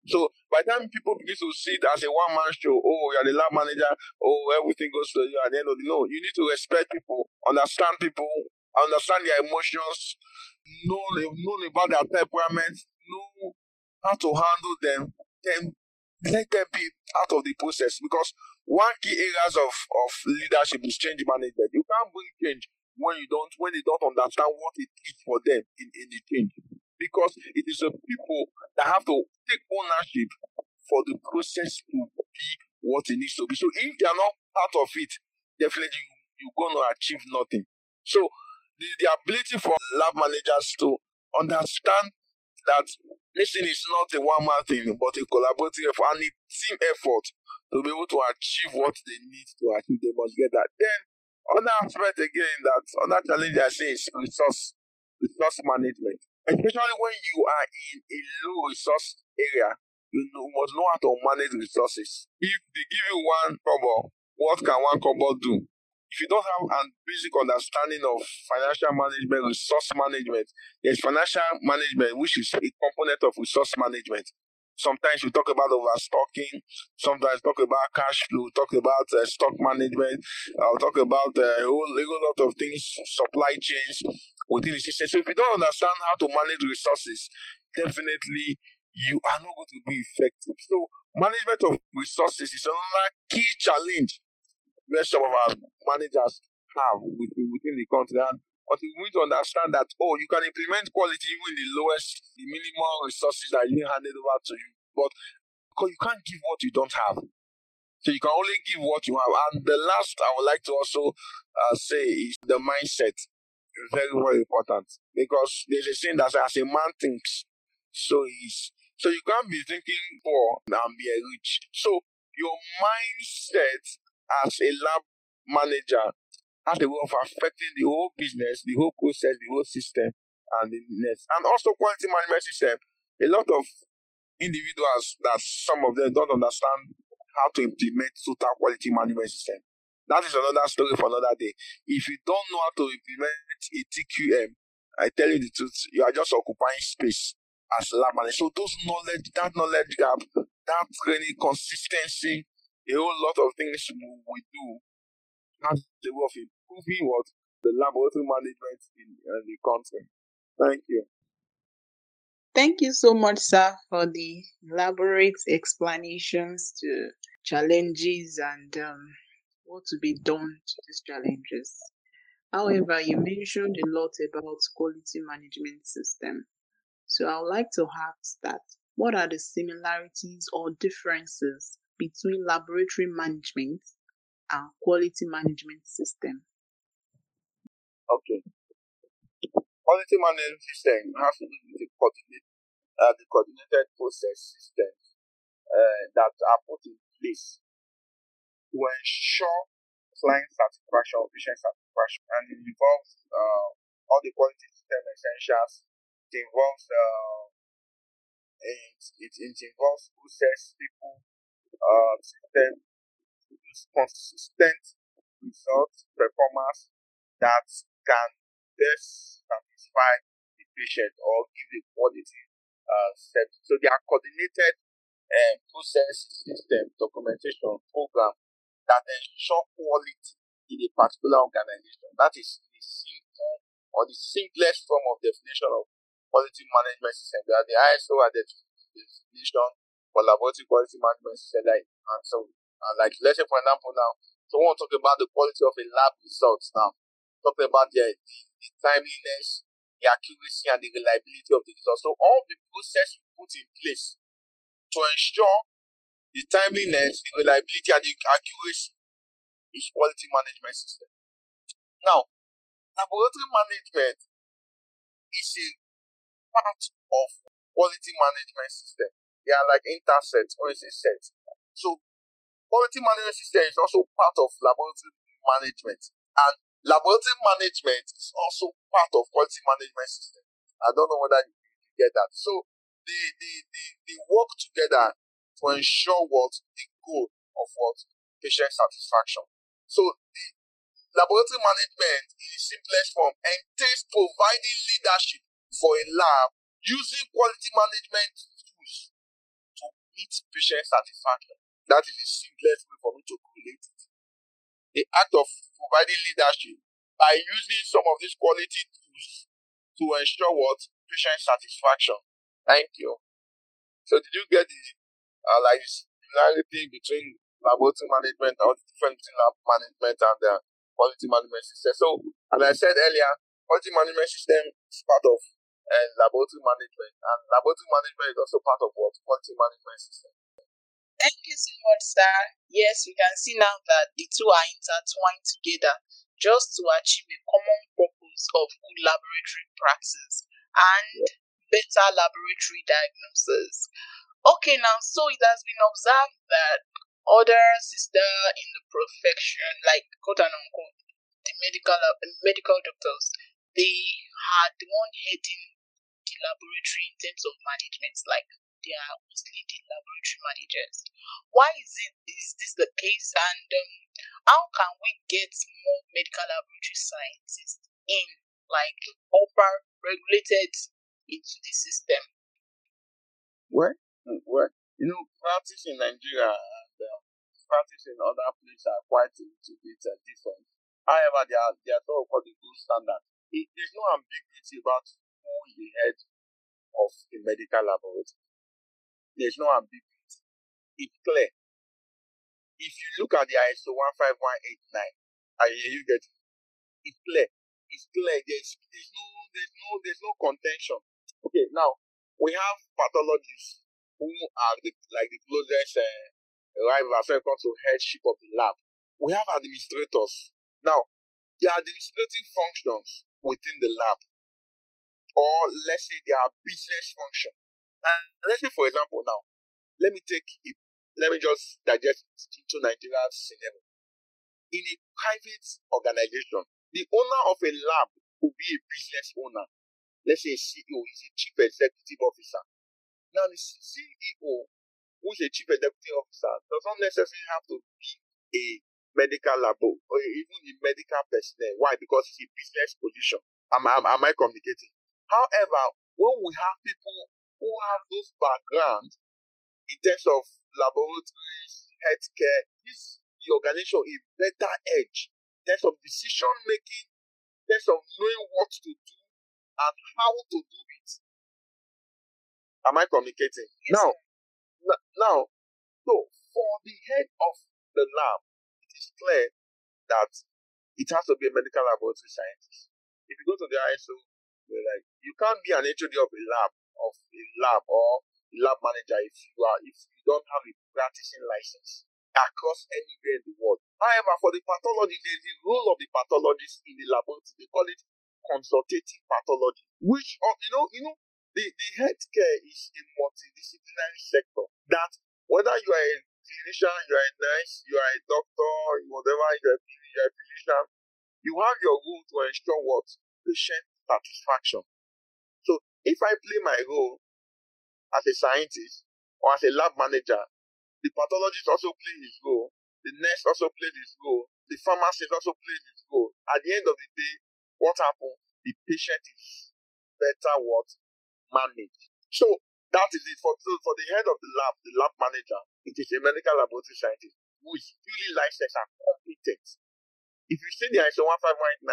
[SPEAKER 3] So by the time people begin to see it as a one man show, oh, you're the lab manager, oh, everything goes to you at the end of the no, you need to respect people, understand people, understand their emotions, know, know about their temperament, know how to handle them, then let them be out of the process because one key areas of, of leadership is change management. You can't bring change when you don't when they don't understand what it is for them in, in the change. Because it is the people that have to take ownership for the process to be what it needs to be. So if they are not part of it, definitely you, you're gonna achieve nothing. So the, the ability for lab managers to understand that listen is not a one man thing, but a collaborative effort and a team effort to be able to achieve what they need to achieve. They must get that. Then Another aspect again that another challenge I say is resource resource management. Especially when you are in a low resource area, you must know how to manage resources. If they give you one kobo, what can one kobo do? If you don't have a basic understanding of financial management, resource management, there's financial management, which is a component of resource management. Sometimes we talk about overstocking. Sometimes talk about cash flow. Talk about uh, stock management. I'll talk about uh, a whole, whole lot of things, supply chains within the system. So if you don't understand how to manage resources, definitely you are not going to be effective. So management of resources is another key challenge that some of our managers have within, within the country. And but we need to understand that, oh, you can implement quality even the lowest, the minimal resources that you handed over to you. But you can't give what you don't have. So you can only give what you have. And the last I would like to also uh, say is the mindset. Very, very important. Because there's a saying that as a man thinks, so he is. So you can't be thinking poor and be a rich. So your mindset as a lab manager has a way of affecting the whole business, the whole process, the whole system, and the next. And also quality management system. A lot of individuals that some of them don't understand how to implement total quality management system. That is another story for another day. If you don't know how to implement a TQM, I tell you the truth, you are just occupying space as lab manager. So those knowledge, that knowledge gap, that training consistency, a whole lot of things we do has the way of improving what the laboratory management in, in the country. Thank you.
[SPEAKER 4] Thank you so much, sir, for the elaborate explanations to challenges and um, what to be done to these challenges. However, you mentioned a lot about quality management system. So I would like to ask that what are the similarities or differences between laboratory management and quality management system?
[SPEAKER 3] Okay. Quality management system has to do with the, coordinate, uh, the coordinated process systems uh, that are put in place to ensure client satisfaction, patient satisfaction, and it involves uh, all the quality system essentials. It involves uh, it, it, it involves process, people, uh, system, consistent results, performance that can best satisfy the patient or give the quality uh, service. So they are coordinated um, process system documentation program that ensure quality in a particular organization. That is the simple or the simplest form of definition of quality management system. They are the ISO definition laboratory quality management system, and so like let's say for example now, someone talk about the quality of a lab results now. Talking about the, the, the timeliness, the accuracy and the reliability of the results. So all the process you put in place to ensure the timeliness, the reliability and the accuracy is quality management system. Now, laboratory management is a part of quality management system. They are like intersets or is a set. So Quality management system is also part of laboratory management, and laboratory management is also part of quality management system. I don't know whether you, get that. So they, they, they, they work together to ensure what the goal of what patient satisfaction. So the laboratory management in the simplest form entails providing leadership for a lab using quality management patient satisfaction. That is the simplest way for me to correlate it. The act of providing leadership by using some of these quality tools to ensure what patient satisfaction. Thank you. So did you get the uh, like similarity between laboratory management or the difference between lab management and the quality management system. So, as I said earlier, quality management system is part of uh, laboratory management, and laboratory management is also part of what quality management system.
[SPEAKER 6] Thank you so much, sir. Yes, we can see now that the two are intertwined together just to achieve a common purpose of good laboratory practice and better laboratory diagnosis. Okay, now, so it has been observed that other sister in the profession, like quote unquote, the medical medical doctors, they had one heading laboratory in terms of management, like they are mostly the laboratory managers. Why is it is this the case, and um, how can we get more medical laboratory scientists in, like, upper regulated into the system?
[SPEAKER 3] Well, well, you know, practice in Nigeria and um, practice in other places are quite a little bit uh, different. However, they are they are called the gold standard. It, there's no ambiguity about is the head of the medical laboratory. There's no ambiguity. It's clear. If you look at the ISO 15189, I you get it. It's clear. It's clear. There's there's no there's no there's no contention. Okay, now we have pathologists who are the, like the closest uh, rivals when to headship of the lab. We have administrators. Now, the administrative functions within the lab, or let's say they are business function. And let's say, for example, now, let me take it, let me just digest it into Nigeria's scenario. In a private organization, the owner of a lab will be a business owner. Let's say a CEO is a chief executive officer. Now, the CEO who is a chief executive officer does not necessarily have to be a medical lab or even a medical personnel. Why? Because it's a business position. Am, am, am I communicating? However, when we have people who have those backgrounds in terms of laboratories, healthcare, this the organization a better edge in terms of decision making, in terms of knowing what to do and how to do it. Am I communicating?
[SPEAKER 6] Yes,
[SPEAKER 3] now, now, so for the head of the lab, it is clear that it has to be a medical laboratory scientist. If you go to the ISO, you're like you can't be an HOD of a lab of a lab or a lab manager if you are if you don't have a practicing license across anywhere in the world. However, for the pathology, there's the role of the pathologist in the laboratory. They call it consultative pathology, which uh, you know, you know, the, the healthcare is a multidisciplinary sector that whether you are a clinician, you are a nurse, you are a doctor, whatever, you are, you are a physician, you have your role to ensure what? Patient satisfaction. So if I play my role as a scientist or as a lab manager, the pathologist also plays his role, the nurse also plays his role, the pharmacist also plays his role. At the end of the day, what happens? The patient is better what managed. So that is it for for the head of the lab, the lab manager. It is a medical laboratory scientist who is really licensed and competent. If you see the ISO 15189,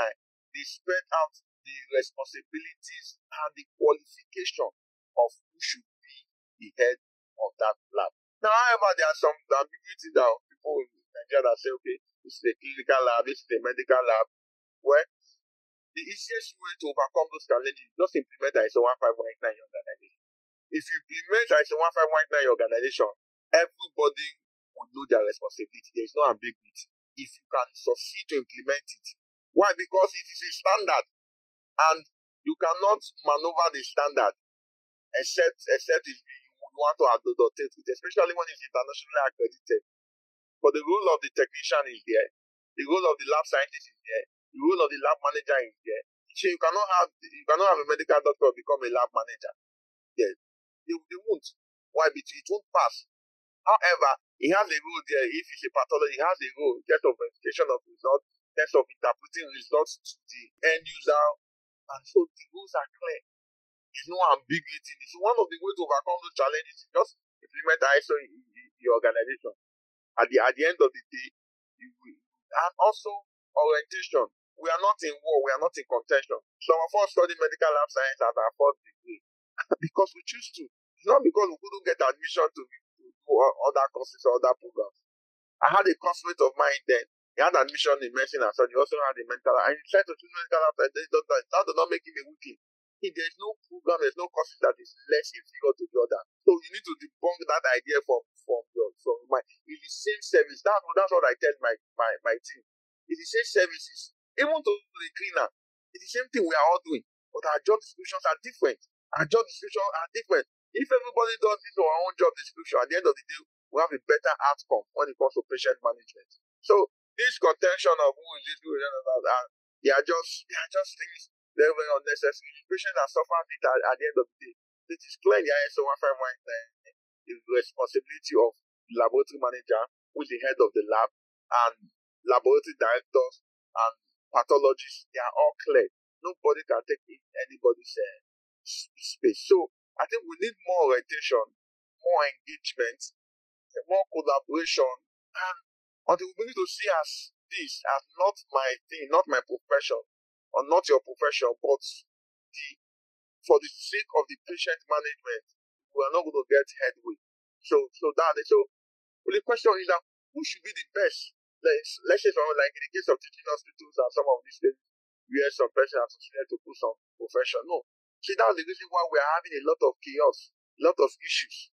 [SPEAKER 3] they spread out the responsibilities and the qualification of who should be the head of that lab. Now, however, there are some ambiguity that people in Nigeria that say, okay, this is a clinical lab, this is a medical lab. Well, the easiest way to overcome those challenges is just implement ISO 15189 in your organization. If you implement ISO 15189 in your organization, everybody will know their responsibility. There is no ambiguity. If you can succeed to implement it. Why? Because it is a standard and you cannot maneuver the standard except except if you want to adopt it, especially when it's internationally accredited. But the role of the technician is there, the role of the lab scientist is there, the role of the lab manager is there. So you cannot have you cannot have a medical doctor become a lab manager. Yeah, they, they won't. Why? Because it won't pass. However, he has a role there. If he's a pathologist, he has a role in terms of verification of results, in terms of interpreting results to the end user, and so the rules are clear. There's no ambiguity. It's one of the ways to overcome those challenges is just implement ISO in, in, in your organization. At the at the end of the day. And also orientation. We are not in war. We are not in contention. Some of us study medical lab science at our fourth degree [LAUGHS] because we choose to. It's not because we couldn't get admission to, to other courses or other programs. I had a classmate of mine then He had admission in medicine and he also had a mental and he tried to choose medical after that does not that does not make him a weakling. There's no program, there's no courses that is less inferior to the other. So you need to debunk that idea from from your from my it's the same service. That's that's what I tell my my, my team. It's the same services. Even to the cleaner, it's the same thing we are all doing. But our job descriptions are different. Our job descriptions are different. If everybody does this to our own job description, at the end of the day, we have a better outcome when it comes to patient management. So this contention of who is this, who is that, they are just they are just things very, very unnecessary. Patients are suffering it at, at the end of the day. It is clear in the ISO 1519 is the responsibility of laboratory manager, who is the head of the lab, and laboratory directors and pathologists. They are all clear. Nobody can take anybody's uh, space. So I think we need more orientation, more engagement, more collaboration, and until we begin to see as this as not my thing, not my profession, or not your profession, but the for the sake of the patient management, we are not going to get headway. So, so that so the question is that who should be the best? Let's let's say someone like in the case of teaching hospitals and some of these things, where some person has succeeded to put some profession. No, see that's the reason why we are having a lot of chaos, a lot of issues.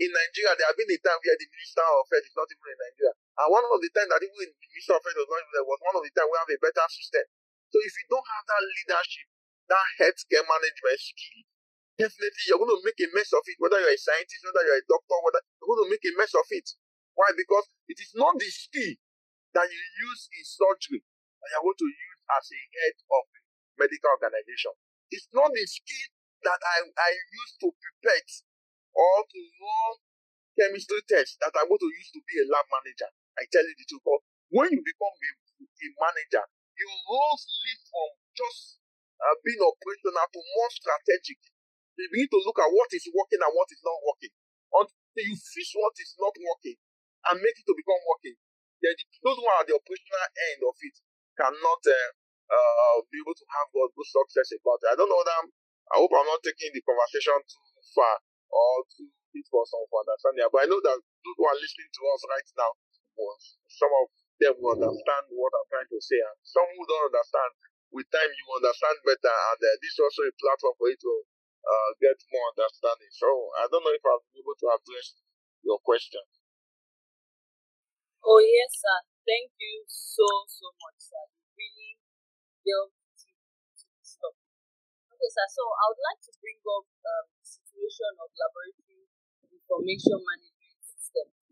[SPEAKER 3] In Nigeria, there have been a time where the Minister of Health is not even in Nigeria. And one of the times that even the Minister of was not there was one of the times we have a better system. So if you don't have that leadership, that healthcare management skill, definitely you're going to make a mess of it. Whether you're a scientist, whether you're a doctor, whether you're going to make a mess of it. Why? Because it is not the skill that you use in surgery that you're going to use as a head of a medical organization. It's not the skill that I, I use to prepare or to run chemistry tests that I'm going to use to be a lab manager. I tell you the truth. But when you become a, a manager, your roles lead from just uh, being operational to more strategic. You begin to look at what is working and what is not working. Until you fix what is not working and make it to become working, then the, those who are at the operational end of it cannot uh, uh, be able to have good, good success about it. I don't know that I hope I'm not taking the conversation too far or too it for some for understanding. But I know that those who are listening to us right now, some of them will understand what I'm trying to say, and some who don't understand, with time you understand better, and uh, this is also a platform for you to uh, get more understanding. So I don't know if I've been able to address your question.
[SPEAKER 2] Oh yes, sir. Thank you so so much, sir. You really delved deep into. Okay, sir. So I would like to bring up um, situation of laboratory information management.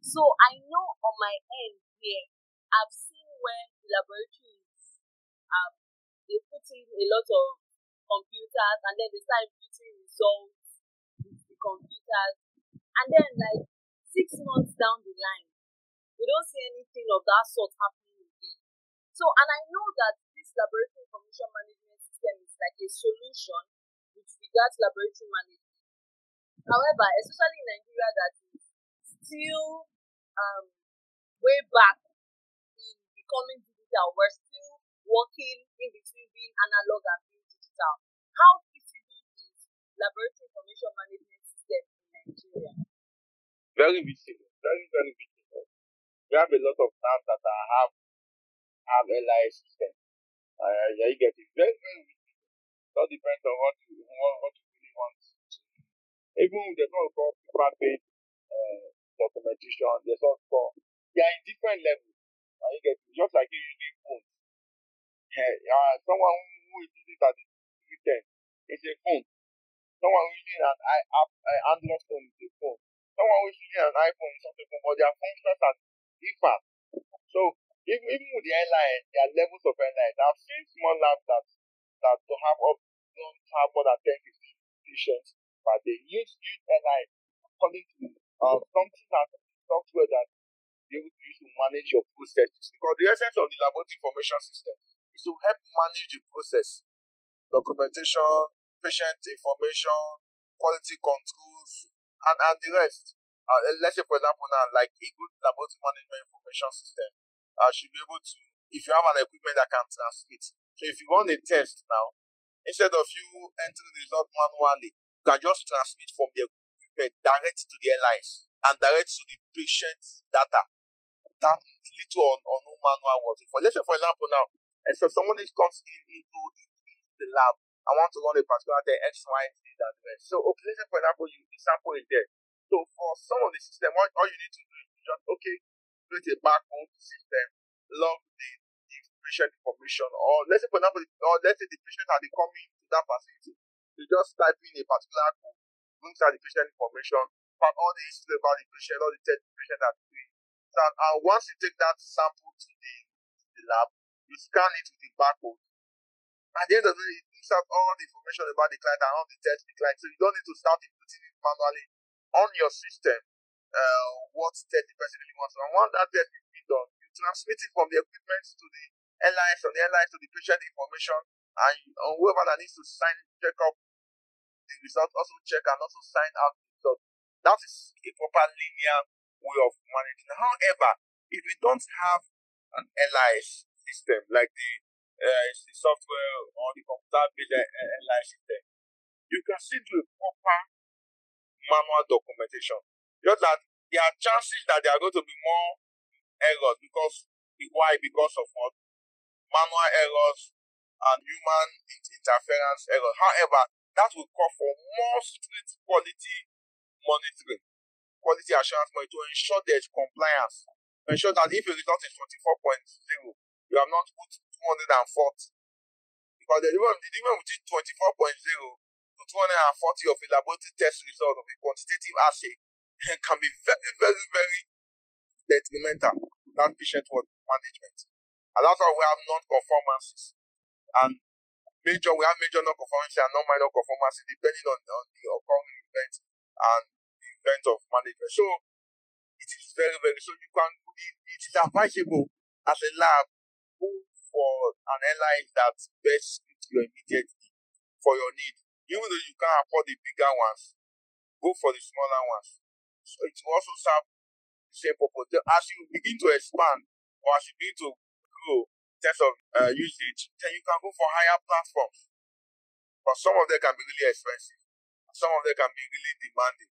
[SPEAKER 2] So I know on my end here, I've seen where laboratories um they put in a lot of computers and then they start putting results with the computers and then like six months down the line we don't see anything of that sort happening again. So and I know that this laboratory information management system is like a solution with regards laboratory management However, especially in Nigeria, that is still um, way back in becoming digital, we're still working in between being analog and being digital. How feasible is laboratory information management system in Nigeria?
[SPEAKER 3] Very visible, very, very visible. We have a lot of labs that are, have have LIS system. Uh, yeah, you get it. Very, very visible. It all depends on what you, what, what you really want even there's what we call paper based uh, documentation, there's we call they are in different levels. And you get just like you using phones. Yeah, uh, someone who is using that is a phone. Someone who is using an I app, uh, Android phone is a phone. Someone who is using an iPhone is something phone, but their functions are different. So even, even with the airline, there are levels of airlines. I've seen small labs that that to have up don't have more than 10, 15 patients but they use use NI according to uh, something that software that you use to manage your processes. Because the essence of the laboratory information system is to help manage the process, documentation, patient information, quality controls, and, and the rest. Uh, let's say, for example, now, like a good laboratory management information system uh, should be able to, if you have an equipment that can transmit. So if you run a test now, instead of you entering the result manually, you can just transmit from the direct to the airlines and direct to the patient's data. that little or, or no manual work. For let's say, for example, now, and so someone is comes in into, the lab, I want to run a particular thing, X, Y, Z, that way. So, okay, let's say, for example, you, the sample is there. So, for some of the system, what all you need to do is just, okay, create a barcode system, log the, the patient information, or let's say, for example, or let's say the patient are coming to that facility. You just type in a particular code, brings out the patient information, pack all the history about the patient, all the test the patient are doing. So, and once you take that sample to the, to the lab, you scan it with the barcode. At the end of the day, it brings out all the information about the client and all the tests the client. So you don't need to start inputting it manually on your system. Uh, what test the person really wants. And once that test is done, you transmit it from the equipment to the LIS, from the LIS to the patient information, and on whoever that needs to sign, check up the result, also check and also sign out the result. That is a proper linear way of managing. However, if we don't have an LIS system like the, uh, software or the computer-based uh, LIS system, you can still do a proper manual documentation. Just that there are chances that there are going to be more errors because why? Because of what? Manual errors and human interference errors. However, that will call for more strict quality monitoring, quality assurance monitoring to ensure there is compliance. To ensure that if a result is 44.0, you have not put 240. Because the difference, the difference between 24.0 to 240 of a laboratory test result of a quantitative assay [LAUGHS] can be very, very, very detrimental to that patient management. And that's why we have non-conformances. And major, we have major non-conformances and non-minor conformances depending on, on the occurring event and the event of management. So it is very, very, so you can, it is advisable as a lab go for an LIS that best suits your immediate for your need. Even though you can't afford the bigger ones, go for the smaller ones. So it will also serve the same purpose. As you begin to expand or as you begin to grow in terms of uh, usage, then you can go for higher platforms. But some of them can be really expensive. Some of them can be really demanding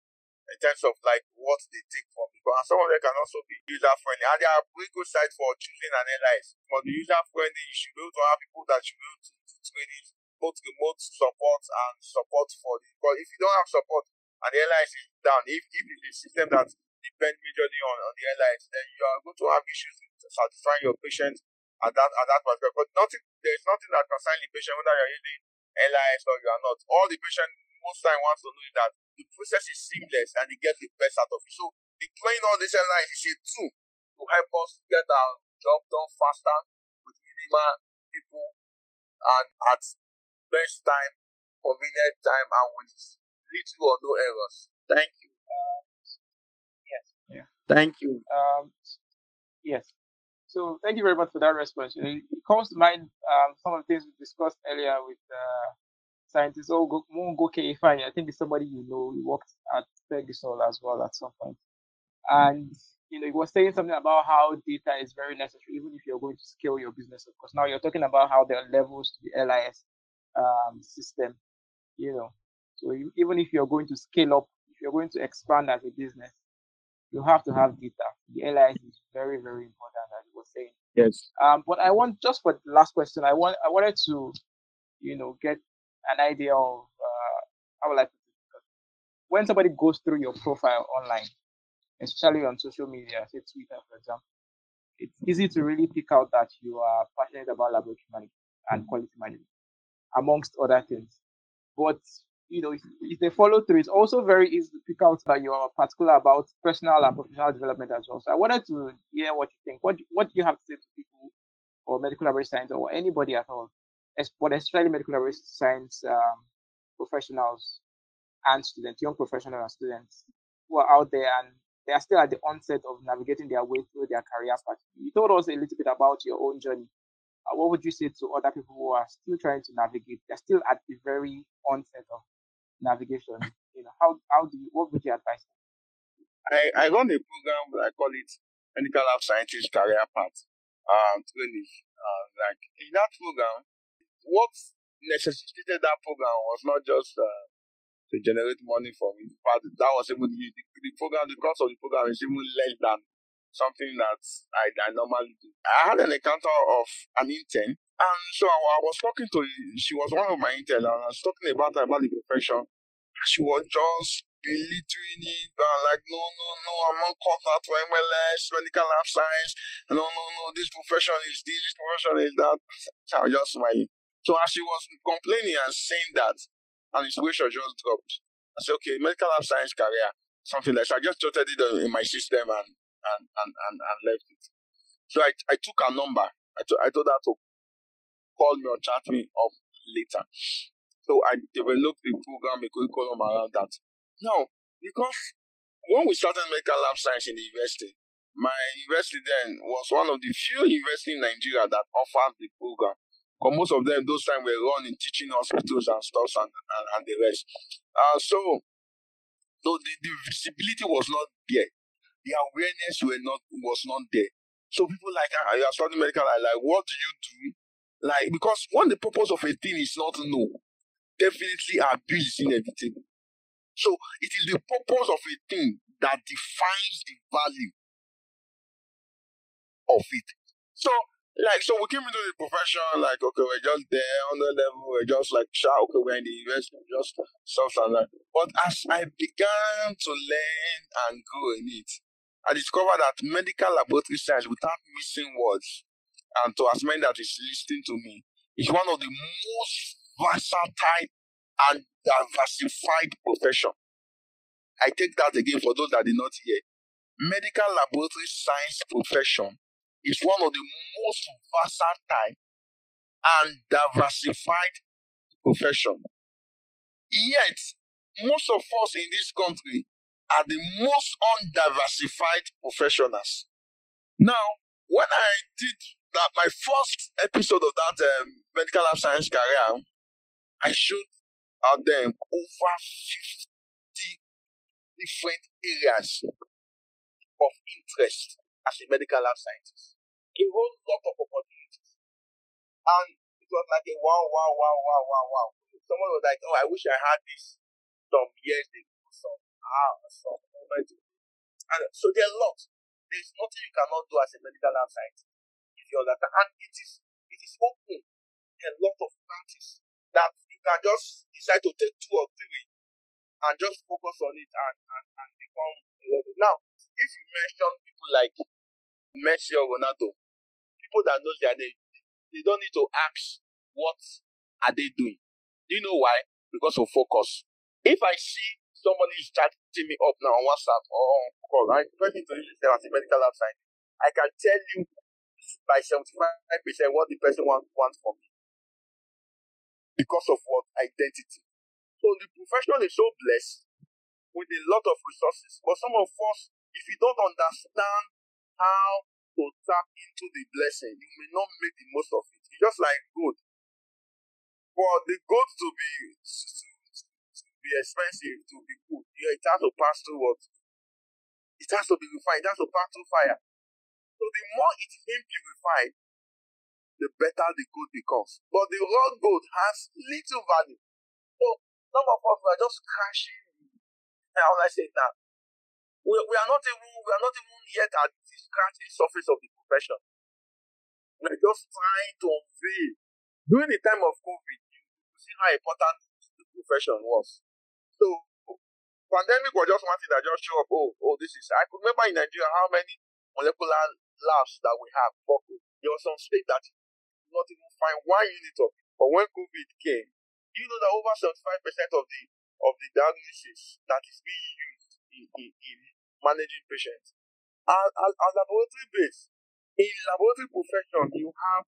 [SPEAKER 3] in terms of like what they take from people. And some of them can also be user friendly. And there are very good sites for choosing an LIS. For the user friendly, you should be able to have people that you will to, to train it, both remote support and support for the because if you don't have support and the LIS is down, if, if it's a system that depends majorly on, on the LIS, then you are going to have issues with satisfying your patient at that at that particular but nothing there's nothing that concerns the patient whether you're using LIS or you are not. All the patient most time wants to know is that the process is seamless and you get the best out of it. So deploying all these airlines is a tool to help us get our job done faster with minimal people and at best time, convenient time, and with little or no errors. Thank you.
[SPEAKER 5] Um, yes.
[SPEAKER 3] Yeah. Thank you.
[SPEAKER 5] Um, yes. So thank you very much for that response. You know, it comes to mind um, some of the things we discussed earlier with uh, scientist. Oh, go, Mungoke Ifeanyi. I think it's somebody you know. He worked at Ferguson as well at some point. And, you know, he was saying something about how data is very necessary, even if you're going to scale your business. Of course, now you're talking about how there are levels to the LIS um, system, you know. So you, even if you're going to scale up, if you're going to expand as a business, you have to have data. The LIS is very, very important, as you were saying.
[SPEAKER 3] Yes.
[SPEAKER 5] Um, but I want just for the last question, I want I wanted to, you know, get an idea of uh, how like to when somebody goes through your profile online, especially on social media, say Twitter, for example, it's easy to really pick out that you are passionate about laboratory management and quality management, amongst other things. But you know, if, they follow through, it's also very easy to pick out that you are particular about personal and professional development as well. So I wanted to hear what you think. What what do you have to say to people or medical laboratory science or anybody at all but especially medical laboratory science um, professionals and students, young professionals and students who are out there and they are still at the onset of navigating their way through their career path. You told us a little bit about your own journey. Uh, what would you say to other people who are still trying to navigate? They're still at the very onset of navigation. You know, how how do you what would you advise?
[SPEAKER 3] I, I run a program I call it Medical Lab Scientist Career Path um, training. Uh, like in that program, what necessitated that program was not just uh, to generate money for me. Fact, that was even the, the program, the cost of the program is even less than something that I, I normally do. I had an encounter of an intern, and so I, I was talking to, she was one of my interns, and I was talking about her about the profession. She was just belittling it, and like, no, no, no, I'm not cut out for MLS, medical lab science. No, no, no, this profession is this, this profession is that. So I was just smiling. So as she was complaining and saying that, and his weight just dropped, I said, okay, medical lab science career, something like that. I just jotted it in my system and and and and, and left it. So I, I took her number. I, I told her to call me or chat me up later. So I developed a program, a curriculum around that. Now, because when we started medical lab science in the university, my university then was one of the few universities in Nigeria that offered the program. Because most of them, those times, were run in teaching hospitals and stuff and, and, and the rest. Uh, so, so the, the visibility was not there the awareness were not was not there. So people like ah, you are studying medical, like what do you do? Like because one the purpose of a thing is not to know. Definitely abuse is inevitable. So it is the purpose of a thing that defines the value of it. So like so we came into the profession like okay we're just there on the level we're just like sure okay we're in the investment just stuff and that but as I began to learn and grow in it I discovered that medical laboratory science, without missing words, and to as many that is listening to me, is one of the most versatile and diversified profession. I take that again for those that did not hear. Medical laboratory science profession is one of the most versatile and diversified profession. Yet, most of us in this country are the most undiversified professionals. Now, when I did that, my first episode of that um, medical lab science career, I showed out them over 50 different areas of interest as a medical lab scientist. A whole lot of opportunities. And it was like a wow, wow, wow, wow, wow, wow. Someone was like, oh, I wish I had this some years ago, some and so there are lots. There is nothing you cannot do as a medical lab scientist. You understand, and it is it is open. There a lot of practice that you can just decide to take two or three and just focus on it and, and, and become now if you mention people like Messi or Ronaldo, people that know their name, they don't need to ask what are they doing. Do you know why? Because of focus. If I see somebody is chatting me up now on WhatsApp or on call? Person to a medical I can tell you by 75% what the person wants, wants from me. Because of what? Identity. So the profession is so blessed with a lot of resources. But some of us, if you don't understand how to tap into the blessing, you may not make the most of it. It's just like gold. For the gold to be to be expensive to be good. It has to pass through what? It has to be refined. It has to pass through fire. So the more it is being purified, the better the gold becomes. But the raw gold has little value. So some of us are just crashing. How will I say now? We, we are not even we are not even yet at the scratching surface of the profession. We're just trying to unveil. During the time of COVID, you see how important the profession was. So pandemic was just one thing that just show up. Oh, oh, this is. I could remember in Nigeria how many molecular labs that we have. But there was some state that not even find one unit of. But when COVID came, you know that over seventy-five percent of the of the diagnosis that is being used in, in, in managing patients are, are, are laboratory based. In laboratory profession, you have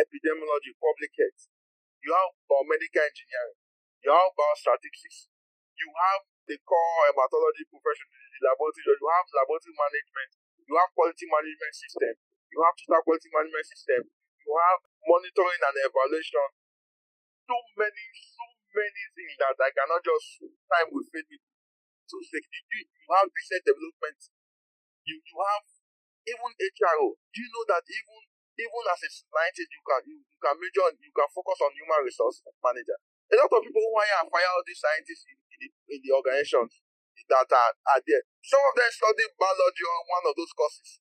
[SPEAKER 3] epidemiology, public health, you have biomedical engineering, you have biostatistics, you have the core hematology profession the laboratory, you have laboratory management, you have quality management system, you have total quality management system, you have monitoring and evaluation. So many, so many things that I cannot just time with to say. You, you have business development, you, you have even HRO. Do you know that even even as a scientist, you can you, you can major you can focus on human resource manager. A lot of people who hire and fire all these scientists in the, in the organizations that are, are there. Some of them study biology or one of those courses.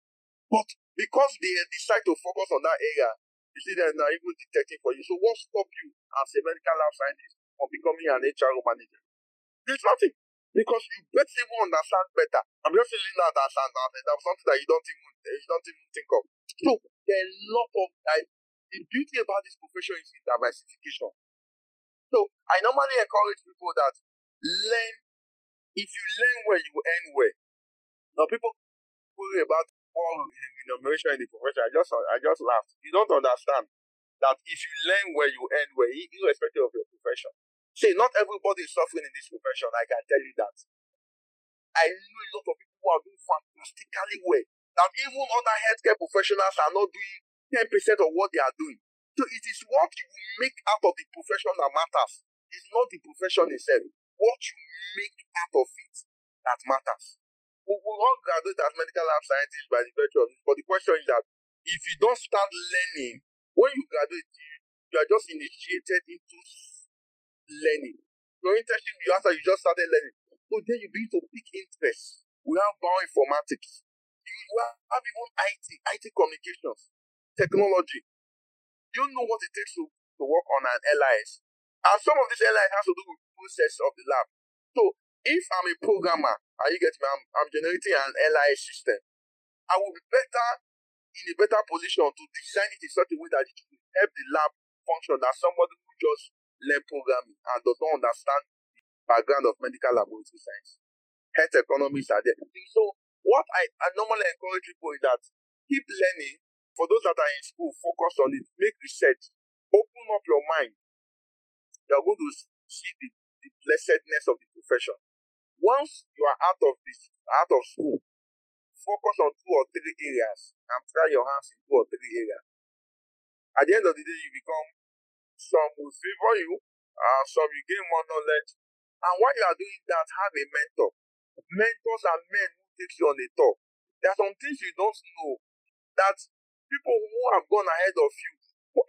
[SPEAKER 3] But because they decide to focus on that area, you see they're now even detecting for you. So what stop you as a medical lab scientist from becoming an HR manager? There's nothing. Because you better even understand better. I'm just saying that an that's something that you don't even eh, you don't even think of. So there are a lot of the beauty about this profession is diversification. So I normally encourage people that learn if you learn where you earn where. Now people worry about all remuneration in the profession. I just I just laughed. You don't understand that if you learn where you earn where, irrespective of your profession, See, not everybody is suffering in this profession. I can tell you that. I know a lot of people who are doing fantastically well. That even other healthcare professionals are not doing 10% of what they are doing. So it is what you make out of the profession that matters. It's not the profession itself. What you make out of it that matters. We, we all graduate as medical lab scientists by the virtue of. But the question is that if you don't start learning, when you graduate, you are just initiated into learning. Your internship, you after you just started learning. So then you begin to pick interest. We have bioinformatics. You have even IT, IT communications, technology. You know what it takes to, to work on an LIS. And some of this LIS has to do with process of the lab. So if I'm a programmer, and you get me, I'm, I'm generating an LIS system, I will be better in a better position to design it in such a way that it will help the lab function than somebody who just learn programming and does not understand the background of medical laboratory science. Health economists are there. So what I, I normally encourage people is that keep learning. For those that are in school, focus on it, make research, open up your mind. You're going to see the blessedness of the profession. Once you are out of this, out of school, focus on two or three areas and try your hands in two or three areas. At the end of the day, you become some will favor you, uh, some you gain more knowledge. And while you are doing that, have a mentor. Mentors are men who take you on a tour. There are some things you don't know that people who have gone ahead of you,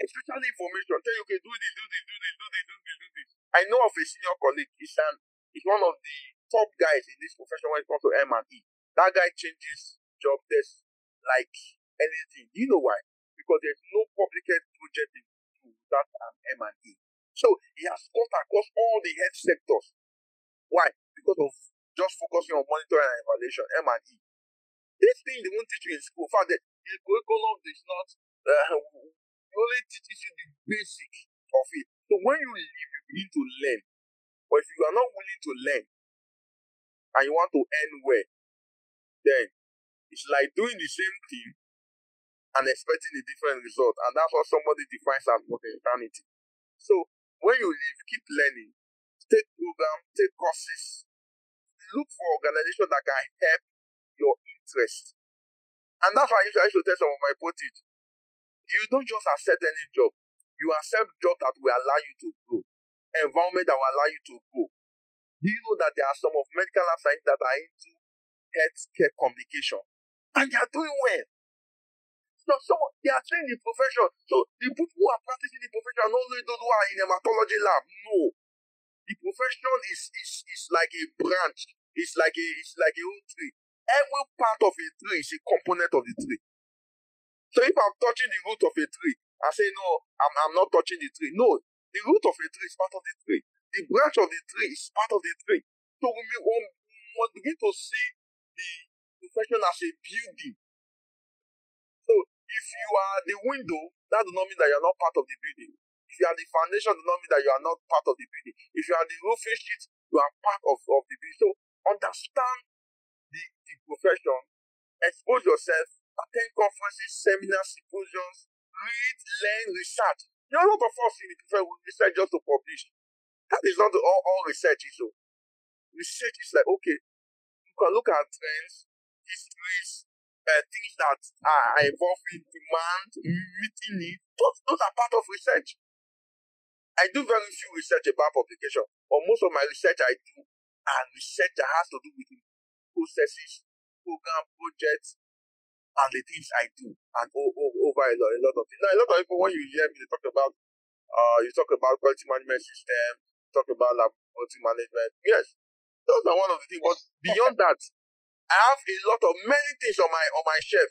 [SPEAKER 3] especially information, tell you, okay, do this, do this, do this, do this, do this, do this. I know of a senior colleague, he's, an, he's one of the top guys in this profession when it comes to M&E. That guy changes job desk like anything. You know why? Because there's no public health project in that and M&E. So he has cut across all the health sectors. Why? Because of just focusing on monitoring and evaluation, M&E. This thing they won't teach you in school. In fact, the, the curriculum is not, uh, [LAUGHS] only teaches you the basic of it. So when you leave, you begin to learn. But if you are not willing to learn, and you want to earn well, then it's like doing the same thing and expecting a different result. And that's what somebody defines as eternity. So when you leave, keep learning, take programs, take courses, look for organizations that can help your interest. And that's why I used to tell some of my potes, you don't just accept any job. You accept job that will allow you to grow, environment that will allow you to grow. Do you know that there are some of medical science that are into healthcare communication and they are doing well? So, so they are trained in profession. So the people who are practicing the profession are not only those who are in the hematology lab. No. The profession is, is, is like a branch. It's like a it's like a whole tree. Every part of a tree is a component of the tree. So if I'm touching the root of a tree, I say no, I'm, I'm not touching the tree. No, the root of a tree is part of the tree. The branch of the tree is part of the tree. So we, when we begin to see the profession as a building, So if you are the window, that does not mean that you are not part of the building. If you are the foundation, does not mean that you are not part of the building. If you are the roofing sheet, you are part of, of the building. So understand the, the profession, expose yourself, attend conferences, seminars, symposiums, read, learn, research. There are a lot of us in the profession research just to publish. That is not all, all research is so. Research is like, okay, you can look at trends, histories, uh, things that are involving demand, meeting needs. Those, those are part of research. I do very few research about publication, but most of my research I do and research that has to do with processes, program, projects, and the things I do, and o- o- over a lot, a lot of things. Now, a lot of people, when you hear me, they talk about, uh, you talk about quality management system, talk about laboratory management. Yes, those are one of the things. But beyond that, I have a lot of many things on my on my shelf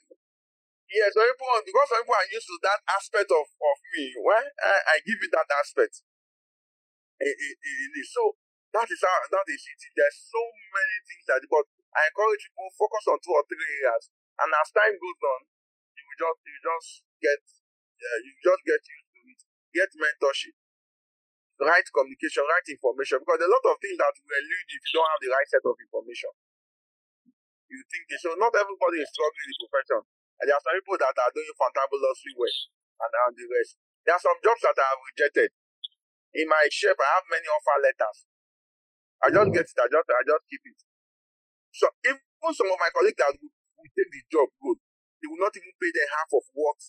[SPEAKER 3] Yeah, some people because some people are used to that aspect of, of me. Well, I, I give you that aspect. It, it, it is so that is how that is it. There's so many things that but I encourage people focus on two or three areas, and as time goes on, just you just get uh, you just get used to it. Get mentorship, right communication, right information. Because a lot of things that will elude if you don't have the right set of information. You think so? Not everybody is struggling in the profession, and there are some people that are doing fantabulously well, and, and the rest. There are some jobs that are rejected. In my shape, I have many offer letters. I just get it. I just I just keep it. So even some of my colleagues that would, would take the job good, they will not even pay them half of what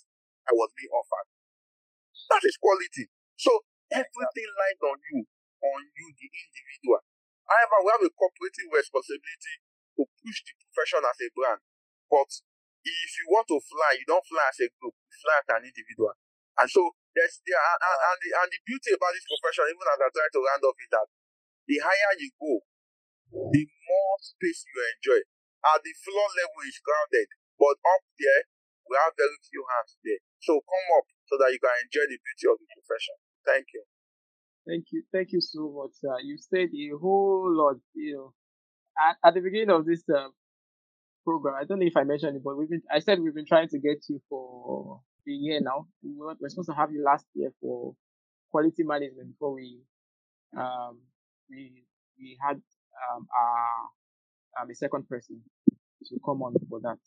[SPEAKER 3] I was being offered. That is quality. So everything lies on you, on you, the individual. However, we have a cooperative responsibility to push the profession as a brand. But if you want to fly, you don't fly as a group, you fly as an individual. And so there's the and, the, and the beauty about this profession, even as I try to round off, is that the higher you go, the more space you enjoy. At the floor level is crowded, but up there, we have very few hands there. So come up so that you can enjoy the beauty of the profession. Thank you.
[SPEAKER 5] Thank you. Thank you so much, sir. You said a whole lot, you know. At, at the beginning of this uh, program, I don't know if I mentioned it, but we've been, I said we've been trying to get you for a year now. We were, we're supposed to have you last year for quality management before we um, we we had um, um, a second person to come on for that.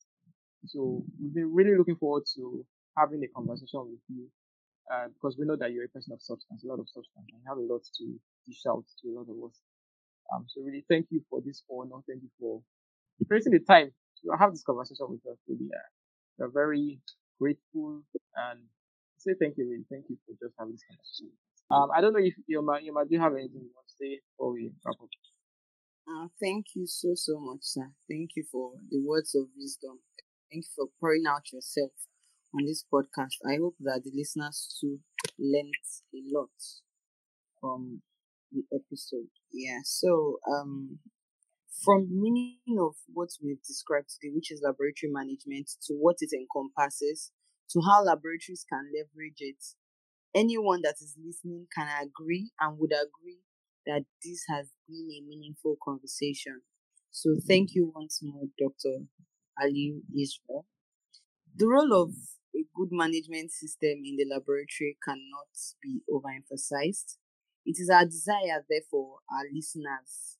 [SPEAKER 5] So we've been really looking forward to having a conversation with you uh, because we know that you're a person of substance, a lot of substance, and you have a lot to dish out to a lot of us. Um, so really, thank you for this honor. Thank you for taking the time to have this conversation with us. Really, uh, we're very grateful and say thank you. Really, thank you for just having this conversation. Um, I don't know if you might you might do have anything you want to say before we wrap up.
[SPEAKER 2] Uh, thank you so so much, sir. Thank you for the words of wisdom. Thank you for pouring out yourself on this podcast. I hope that the listeners too learned a lot from the episode. Yeah. So um from the meaning of what we've described today, which is laboratory management, to what it encompasses, to how laboratories can leverage it, anyone that is listening can agree and would agree that this has been a meaningful conversation. So thank you once more, Dr. Aliu Israel. The role of a good management system in the laboratory cannot be overemphasized. It is our desire, therefore, our listeners,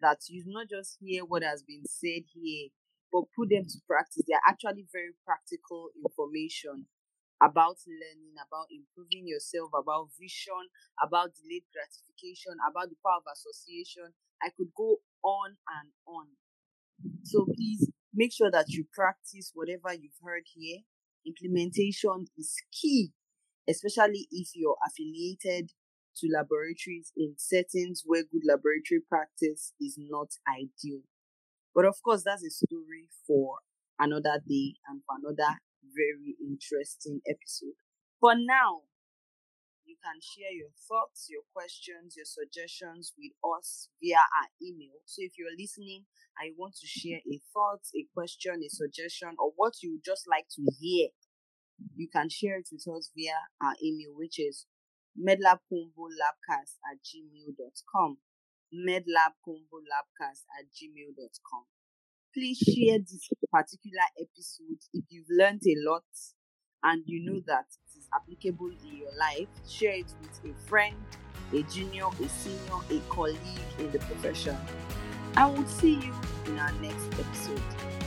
[SPEAKER 2] that you not just hear what has been said here, but put them to practice. They are actually very practical information about learning, about improving yourself, about vision, about delayed gratification, about the power of association. I could go on and on. So please make sure that you practice whatever you've heard here. Implementation is key, especially if you're affiliated to laboratories in settings where good laboratory practice is not ideal. But of course, that's a story for another day and for another very interesting episode. For now, can share your thoughts, your questions, your suggestions with us via our email. So if you're listening and you want to share a thought, a question, a suggestion, or what you would just like to hear, you can share it with us via our email, which is medlabcombolabcast at gmail.com. medlabcombolabcast at gmail.com please share this particular episode if you've learned a lot and you know that applicable in your life. Share it with a friend, a junior, a senior, a colleague in the profession. I will see you in our next episode.